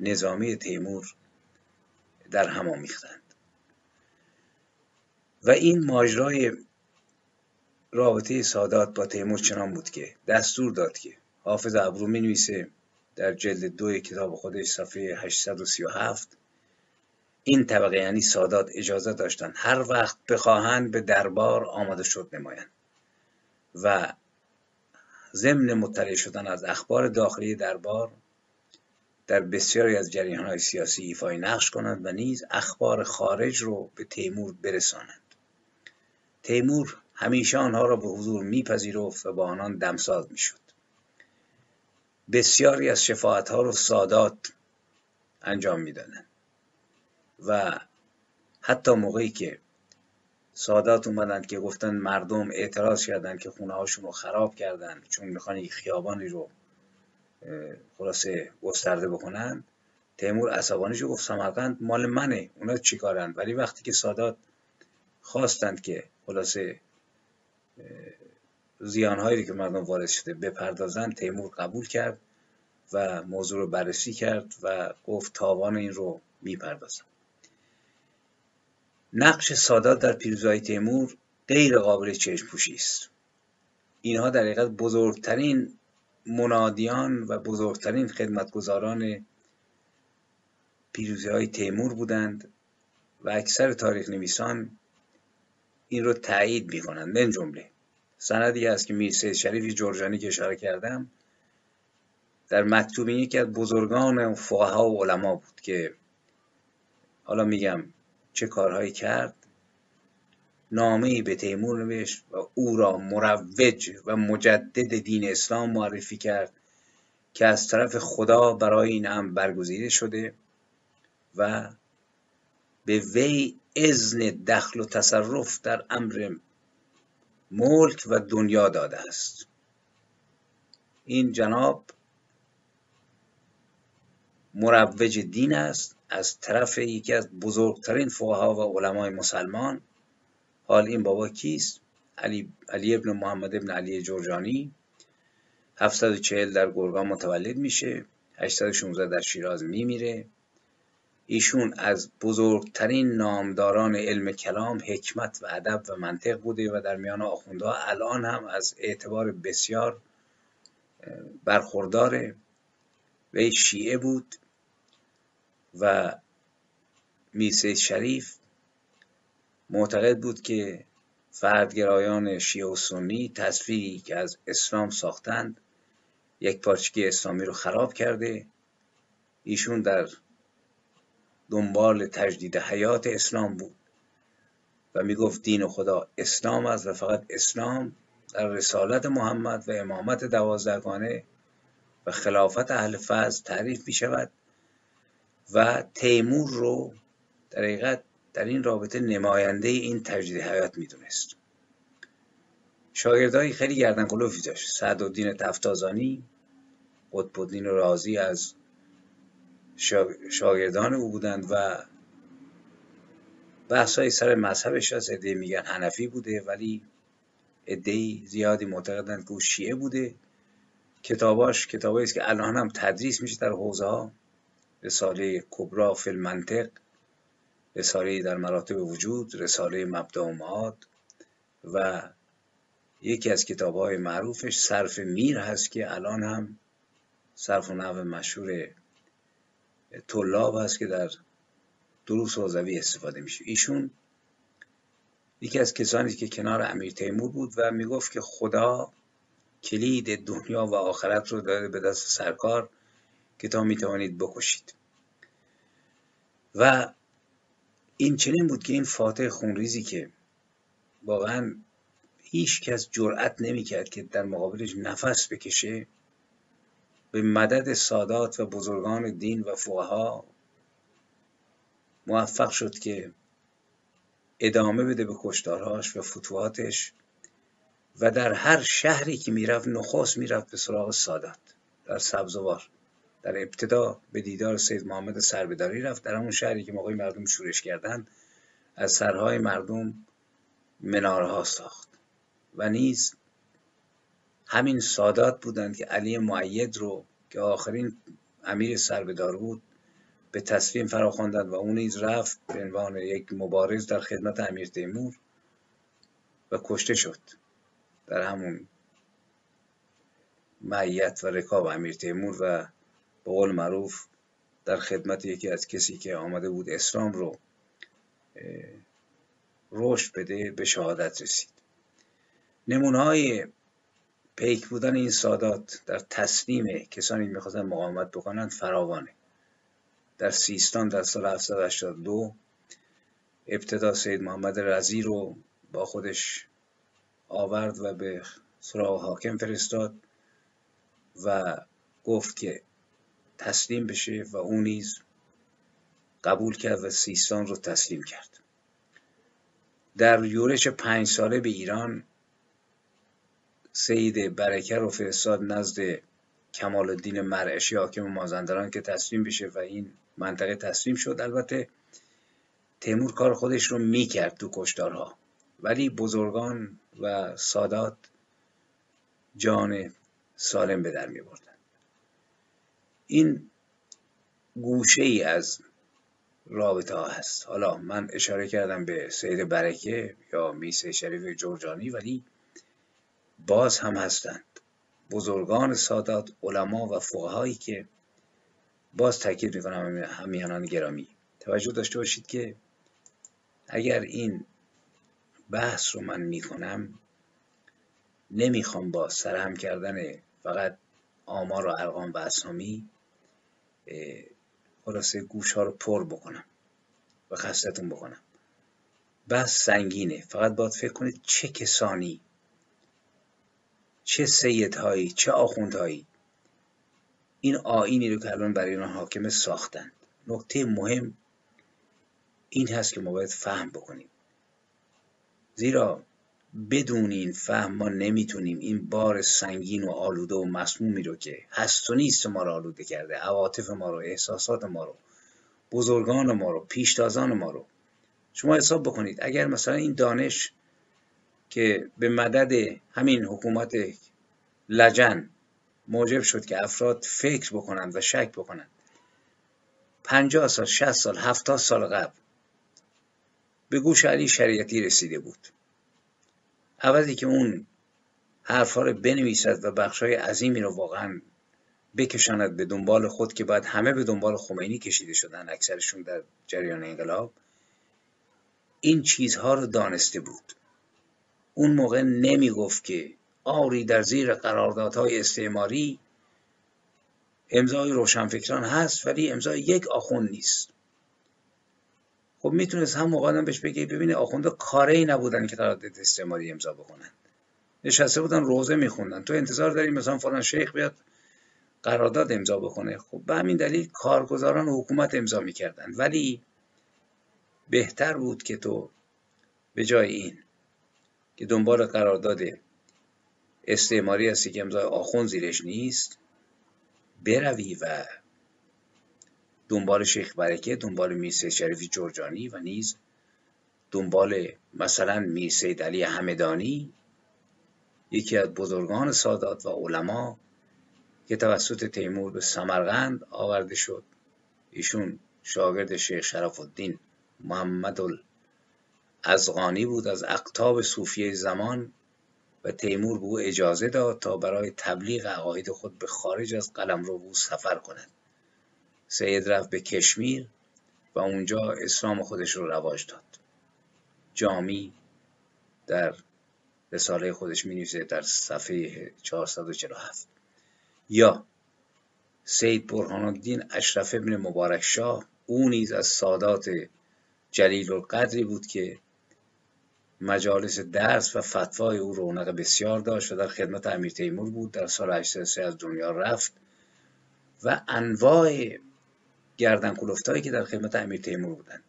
B: نظامی تیمور در هم آمیختند. و این ماجرای رابطه سادات با تیمور چنان بود که دستور داد که حافظ ابرو می در جلد دو کتاب خودش صفحه 837 این طبقه یعنی سادات اجازه داشتن هر وقت بخواهند به دربار آماده شد نمایند و ضمن مطلع شدن از اخبار داخلی دربار در بسیاری از جریان های سیاسی ایفای نقش کنند و نیز اخبار خارج رو به تیمور برسانند. تیمور همیشه آنها را به حضور میپذیرفت و با آنان دمساز می‌شد. بسیاری از شفاعت ها رو سادات انجام می‌دادند و حتی موقعی که سادات اومدند که گفتن مردم اعتراض کردند که خونه هاشون رو خراب کردند چون می‌خوان خیابانی رو خلاصه گسترده بکنن تیمور عصبانی گفت سمرقند مال منه اونا چیکارن ولی وقتی که سادات خواستند که خلاصه زیانهایی که مردم وارد شده بپردازند تیمور قبول کرد و موضوع رو بررسی کرد و گفت تاوان این رو می‌پردازم. نقش سادات در پیروزی تیمور غیر قابل چشم پوشی است. اینها در حقیقت بزرگترین منادیان و بزرگترین خدمتگزاران پیروزی های تیمور بودند و اکثر تاریخ نویسان این رو تایید می کنند من جمله سندی است که میر سید شریفی جرجانی که اشاره کردم. در مکتوب یکی از بزرگان فقها و علما بود که حالا میگم چه کارهایی کرد. نامه به تیمور نوشت و او را مروج و مجدد دین اسلام معرفی کرد که از طرف خدا برای این امر برگزیده شده و به وی اذن دخل و تصرف در امر ملک و دنیا داده است. این جناب مروج دین است از طرف یکی از بزرگترین فقها و علمای مسلمان. حال این بابا کیست؟ علی, علی ابن محمد ابن علی جرجانی. 740 در گرگان متولد میشه. 816 در شیراز میمیره. ایشون از بزرگترین نامداران علم کلام حکمت و ادب و منطق بوده و در میان آخوندها الان هم از اعتبار بسیار برخورداره. و شیعه بود و میسه شریف معتقد بود که فردگرایان شیعه و سنی تصویری که از اسلام ساختند یک پارچگی اسلامی رو خراب کرده. ایشون در دنبال تجدید حیات اسلام بود و می‌گفت دین خدا اسلام است و فقط اسلام در رسالت محمد و امامت دوازدهگانه و خلافت اهل فضل تعریف می شود و تیمور رو در حقیقت در این رابطه نماینده این تجدید حیات می‌دونست. شاگردهایی خیلی گردن کلوفی داشت. سعدالدین تفتازانی قطب الدین رازی از شاگردان او بودند و بحث های سر مذهبش از عده میگن حنفی بوده ولی عده زیادی معتقدند که او شیعه بوده. کتاباش کتابایی است که الان هم تدریس میشه در حوزه ها رساله کبرا فی المنطق. رساله در مراتب وجود رساله مبدا و و یکی از کتاب های معروفش صرف میر هست که الان هم صرف و نحو مشهور طلاب هست که در دروس حوزوی استفاده میشه. ایشون یکی از کسانی که کنار امیر تیمور بود و می‌گفت که خدا کلید دنیا و آخرت رو داده به دست سرکار که تا می‌توانید بکشید. و این چنین بود که این فاتح خونریزی که واقعا هیچ کس جرأت نمی‌کرد که در مقابلش نفس بکشه به مدد سادات و بزرگان دین و فقها موفق شد که ادامه بده به کشتارهاش و فتوحاتش و در هر شهری که می‌رفت نخست می‌رفت به سراغ سادات در سبزوار. در ابتدا به دیدار سید محمد سربداری رفت. در همون شهری که موقعی مردم شورش کردند از سرهای مردم منارها ساخت. و نیز همین سادات بودند که علی معید رو که آخرین امیر سربدار بود به تسلیم فراخواندند و اون نیز رفت به عنوان یک مبارز در خدمت امیر تیمور و کشته شد در همون معیت و رکاب امیر تیمور و به قول معروف در خدمت یکی از کسی که آمده بود اسلام رو رشد بده به شهادت رسید. نمونه های پیک بودن این سادات در تسلیم کسانی می‌خواستن مقاومت بکنند فراوانه. در سیستان در سال 782 ابتدا سید محمد رزی رو با خودش آورد و به سراغ حاکم فرستاد و گفت که تسلیم بشه و او نیز قبول کرد و سیستان رو تسلیم کرد. در یورش پنج ساله به ایران سید برکه رو فرستاد نزد کمال الدین مرعشی حاکم مازندران که تسلیم بشه و این منطقه تسلیم شد. البته تیمور کار خودش رو می‌کرد تو کشتارها. ولی بزرگان و سادات جان سالم به در می بردن. این گوشه ای از رابطه ها هست. حالا من اشاره کردم به سید برکه یا میسه شریف جورجانی ولی باز هم هستند. بزرگان سادات علما و فقهایی که باز تاکید می‌کنم همیانان گرامی. توجه داشته باشید که اگر این بحث رو من می‌کنم نمی‌خوام با سرهم کردن فقط آمار و ارقام و اسامی خلاصه گوش ها رو پر بکنم و خستتون بکنم. بحث سنگینه. فقط باید فکر کنید چه کسانی چه سیدهایی چه آخوندهایی این آینی رو که الان برای ایران حاکمه ساختند نکته مهم این هست که ما باید فهم بکنیم. زیرا بدون این فهم ما نمی‌تونیم. این بار سنگین و آلوده و مسمومی رو که هست و نیست ما رو آلوده کرده عواطف ما رو احساسات ما رو بزرگان ما رو پیشتازان ما رو. شما حساب بکنید اگر مثلا این دانش که به مدد همین حکومت لجن موجب شد که افراد فکر بکنند و شک بکنند پنجاه سال شست سال هفتاد سال قبل به گوش علی شریعتی رسیده بود. عوضی که اون حرفها رو بنویسد و بخشای عظیمی رو واقعا بکشاند به دنبال خود که باید همه به دنبال خمینی کشیده شدن اکثرشون در جریان انقلاب این چیزها رو دانسته بود. اون موقع نمی گفت که آری در زیر قراردادهای استعماری امضای روشنفکران هست ولی امضای یک آخوند نیست. خب می‌تونست هم موقع بهش بگه ببینه آخونده کاری ای نبودن که قرارداد استعماری امضا بکنن. نشسته بودن روزه میخوندن. تو انتظار داری مثلا فلان شیخ بیاد قرارداد امضا بکنه. خب به همین دلیل کارگزاران حکومت امضا می‌کردن. ولی بهتر بود که تو به جای این که دنبال قرارداد استعماری هستی که امضای آخون زیرش نیست بروی و دنبال شیخ برکه دنبال میر شریفی جرجانی و نیز دنبال مثلا میر سید علی همدانی یکی از بزرگان سادات و علما که توسط تیمور به سمرقند آورده شد. ایشون شاگرد شیخ شرف الدین محمد ازغانی بود از اقتاب صوفیه زمان و تیمور به او اجازه داد تا برای تبلیغ عقاید خود به خارج از قلم رو سفر کند. سید رفت به کشمیر و اونجا اسلام خودش رو رواج داد. جامی در رساله خودش می در صفحه 447 یا سید برهان الدین اشرف ابن مبارک شاه او نیز از سادات جلیل القدری بود که مجالس درس و فتوای او رونق بسیار داشت و در خدمت امیر تیمور بود در سال 803 از دنیا رفت و انواع گردن کلفتایی که در خدمت امیر تیمور بودند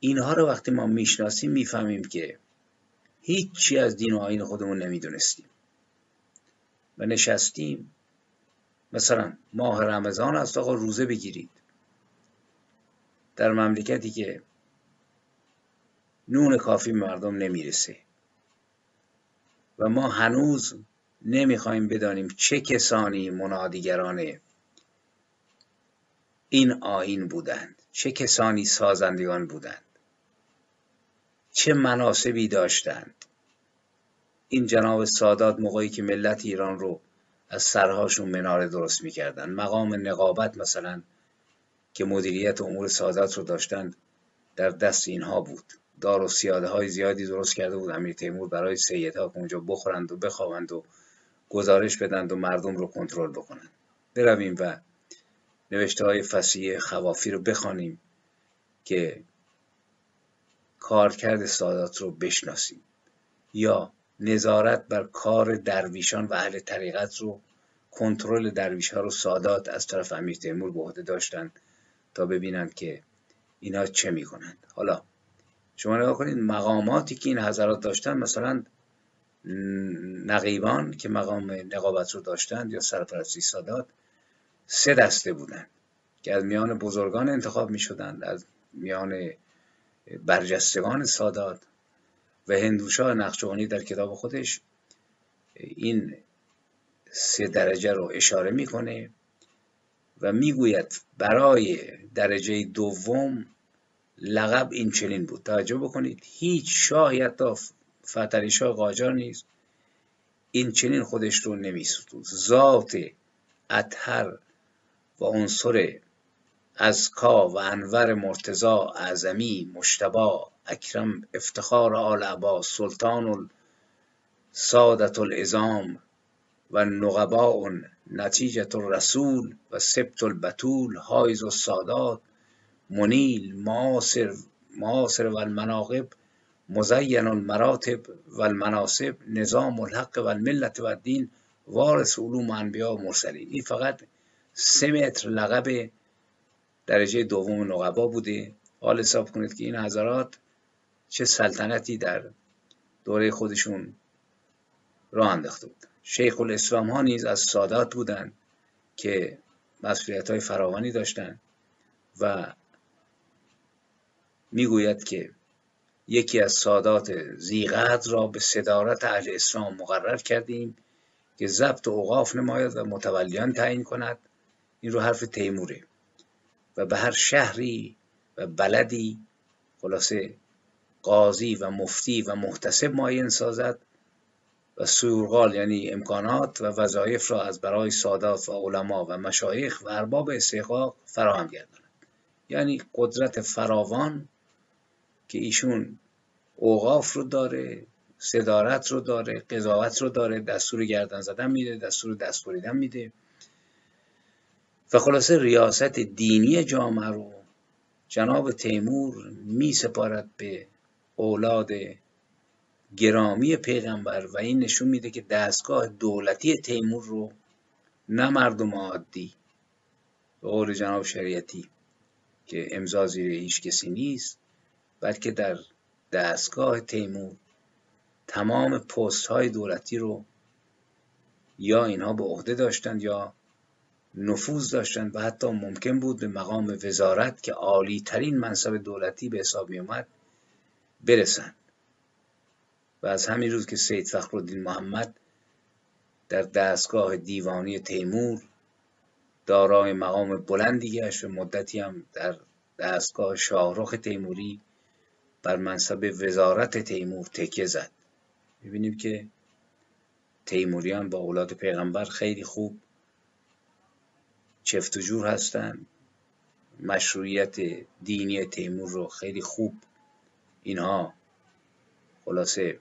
B: اینها رو وقتی ما می‌شناسیم می‌فهمیم که هیچی از دین و آین خودمون نمی‌دونستیم. و نشستیم. مثلا ماه رمضان است آقا روزه بگیرید. در مملکتی که نون کافی مردم نمی‌رسه. و ما هنوز نمی‌خوایم بدانیم چه کسانی منادیگران این آین بودند. چه کسانی سازندگان بودند. چه مناسبی داشتند. این جناب سادات موقعی که ملت ایران رو از سرهاشون مناره درست می‌کردن مقام نقابت مثلا که مدیریت امور سادات رو داشتند در دست اینها بود. دار و سیاده های زیادی درست کرده بود. امیر تیمور برای سیدها که اونجا بخورند و بخوابند و گزارش بدند و مردم رو کنترل بکنند. برویم و نوشته های فسیح خوافی رو بخوانیم که کارکرد سادات رو بشناسیم. یا نظارت بر کار درویشان و اهل طریقت رو کنترل درویش ها رو سادات از طرف امیر تیمور به عهده داشتند تا ببینند که اینا چه می‌کنند. حالا شما نگاه کنید مقاماتی که این حضرات داشتن مثلا نقیبان که مقام نقابت رو داشتند یا سرپرستی سادات سه دسته بودند که از میان بزرگان انتخاب می شدند از میان برجستگان سادات و هندوشاه نقشوانی در کتاب خودش این سه درجه رو اشاره می‌کنه و می‌گوید برای درجه دوم لقب این چنین بود. توجه بکنید هیچ شاهی حتی فتری شاه قاجار نیست این چنین خودش رو نمیستود ذات اطهر و عنصر کا و انور مرتزا اعظمی مشتبا اکرم افتخار آل عبا سلطان سادت الازام و نقباء نتیجت الرسول و سبت البتول حایز السادات منیل معاصر معاصر و المناقب مزین المراتب و المناسب نظام الحق و الملت و الدین وارث علوم انبیا و مرسلین. این فقط سه متر لقب درجه دوم نقبا بوده. حال حساب کنید که این حضرات چه سلطنتی در دوره خودشون راه انداخته بود. شیخ الاسلام ها نیز از سادات بودند که مسئولیت های فراوانی داشتند و می‌گوید که یکی از سادات زیغت را به صدارت اهل اسلام مقرر کردیم که ضبط اوقاف نماید و متولیان تعیین کند. این رو حرف تیموره. و به هر شهری و بلدی خلاصه قاضی و مفتی و محتسب معین سازد و سورغال یعنی امکانات و وظایف را از برای سادات و علما و مشایخ و ارباب استحقاق فراهم گرداند. یعنی قدرت فراوان که ایشون اوقاف رو داره صدارت رو داره قضاوت رو داره دستور گردن زدن میده دستور دست بریدن میده. و خلاصه ریاست دینی جامعه رو جناب تیمور می سپارد به اولاد گرامی پیغمبر و این نشون میده که دستگاه دولتی تیمور رو نه مردم عادی به قول جناب شریعتی که امضا زیر هیچ کسی نیست بلکه در دستگاه تیمور تمام پست های دولتی رو یا اینها به عهده داشتند یا نفوذ داشتند و حتی ممکن بود به مقام وزارت که عالی ترین منصب دولتی به حساب می اومد برسند. و از همین روز که سید فخرالدین محمد در دستگاه دیوانی تیمور دارای مقام بلندی گشت و مدتی هم در دستگاه شاهرخ تیموری بر منصب وزارت تیمور تکیه زد. می‌بینیم که تیموریان با اولاد پیغمبر خیلی خوب چفت و جور هستند مشروعیت دینی تیمور رو خیلی خوب اینها خلاصه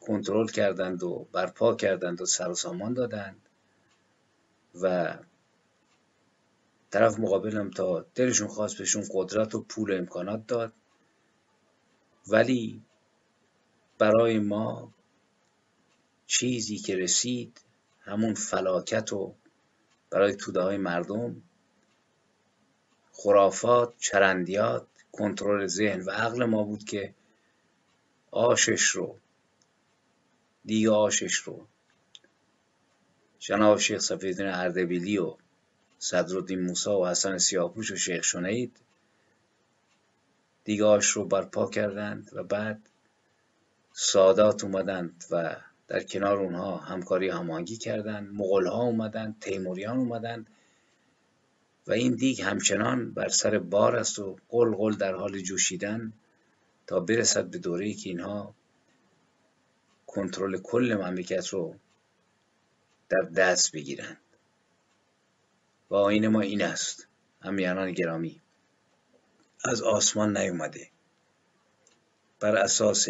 B: کنترل کردند و برپا کردند و سر و سامان دادند و طرف مقابلم تا دلشون خواست بهشون قدرت و پول و امکانات داد. ولی برای ما چیزی که رسید همون فلاکت و برای توده های مردم خرافات چرندیات کنترل ذهن و عقل ما بود که آشش رو دیگه آشش رو جناب شیخ صفیدین اردبیلی و صدرالدین موسا و حسن سیاپوش و شیخ شنید دیگه آش رو برپا کردند و بعد سادات اومدند و در کنار اونها همکاری هماهنگی کردند مغول ها اومدند تیموریان اومدند و این دیگ همچنان بر سر بار است و قل قل در حال جوشیدن تا برسد به دوره که اینها کنترل کل مملکت رو در دست بگیرند. و آین ما این است همیانان گرامی. از آسمان نیومده. بر اساس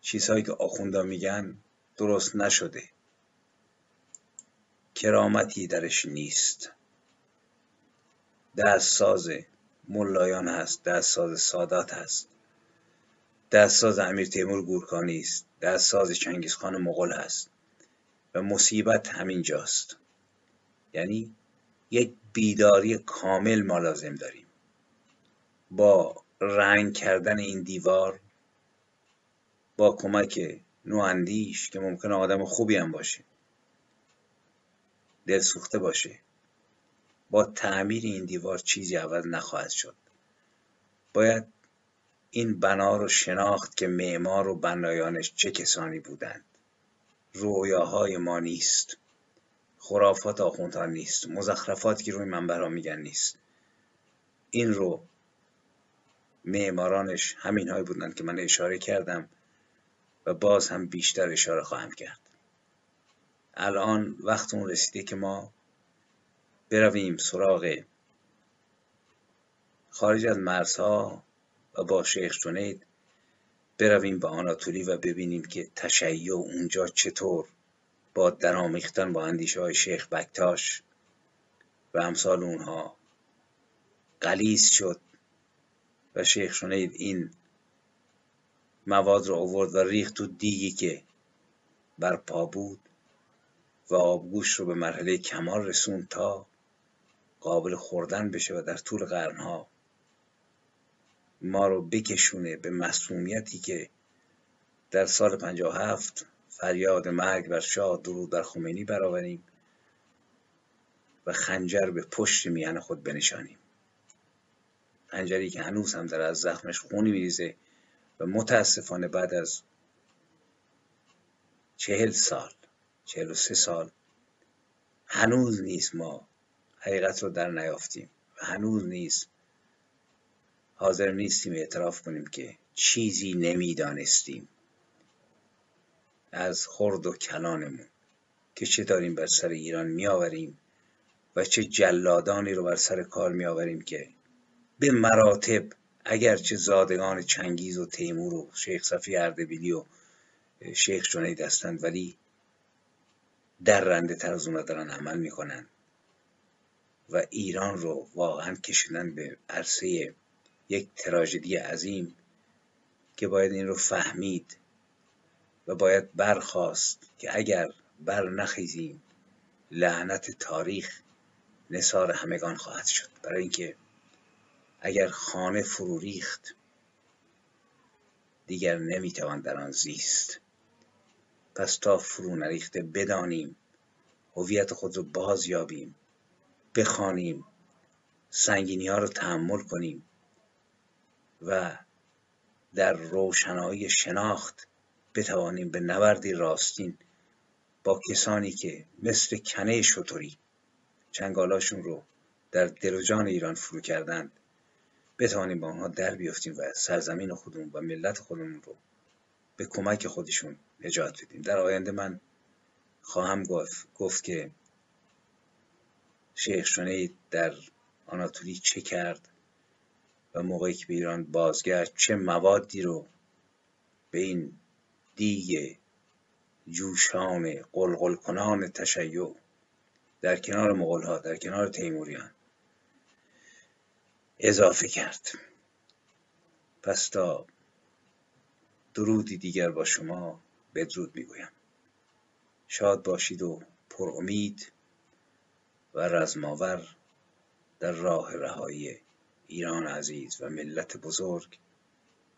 B: چیزهایی که آخوندا میگن درست نشده. کرامتی درش نیست. دست ساز ملایان هست دست ساز سادات هست. دست ساز امیر تیمور گورکانی است. دست ساز چنگیزخان مغول هست. و مصیبت همینجاست یعنی یک بیداری کامل ما لازم داریم. با رنگ کردن این دیوار با کمک نواندیش که ممکنه آدم خوبی هم باشه. دل سوخته باشه. با تعمیر این دیوار چیزی عوض نخواهد شد. باید این بنا رو شناخت که معمار و بنایانش چه کسانی بودند. رویاهای ما نیست. خرافات آخوندها نیست. مزخرفات که روی منبرها میگن نیست. این رو معمارانش همین های بودند که من اشاره کردم. و باز هم بیشتر اشاره خواهم کرد. الان وقت اون رسیده که ما برویم سراغ خارج از مرزها و با شیخ جنید برویم به آناتولی و ببینیم که تشیع اونجا چطور با درآمیختن با اندیشه های شیخ بکتاش و امثال اونها قلیز شد و شیخ شنید این مواد رو آورد و ریخت تو دیگی که بر پا بود و آبگوش رو به مرحله کمال رسون تا قابل خوردن بشه و در طول قرنها ما رو بکشونه به مسمومیتی که در سال 57 فریاد مرگ بر شاه درود بر خمینی برآوریم و خنجر به پشت میان خود بنشانیم. خنجری که هنوز هم در از زخمش خونی میریزه. و متاسفانه بعد از چهل سال چهل و سه سال هنوز نیست ما حقیقت رو در نیافتیم و هنوز نیست حاضر نیستیم اعتراف کنیم که چیزی نمی‌دانستیم از خرد و کلانمون که چه داریم بر سر ایران میآوریم و چه جلادانی رو بر سر کار میآوریم که به مراتب اگرچه زادگان چنگیز و تیمور و شیخ صفی اردبیلی و شیخ جنید هستند ولی در رنده تر از دارن عمل می‌کنن و ایران رو واقعا کشیدن به عرصه یک تراژدی عظیم که باید این رو فهمید و باید برخواست که اگر بر نخیزیم لعنت تاریخ نصار همگان خواهد شد. برای اینکه اگر خانه فرو ریخت دیگر نمی‌توان در آن زیست. پس تا فرو نریخته بدانیم هویت خود رو باز یابیم بخوانیم سنگینی ها رو تحمل کنیم و در روشنایی شناخت بتوانیم به نوردی راستین با کسانی که مثل کنه شطوری چنگالاشون رو در دل و ایران فرو کردند. بتوانیم با آنها در بیافتیم و سرزمین خودمون و ملت خودمون رو به کمک خودشون نجات بدیم. در آینده من خواهم گفت, گفت که شیخ شنید در آناتولی چه کرد و موقعی که به ایران بازگشت چه موادی رو به این دیگ جوشان قلقل کنان تشیع در کنار مغول در کنار تیموریان اضافه کرد. پس تا درودی دیگر با شما بدرود می‌گویم. شاد باشید و پر امید و رزماور در راه رهایی ایران عزیز و ملت بزرگ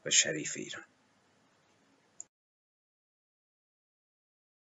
B: و شریف ایران.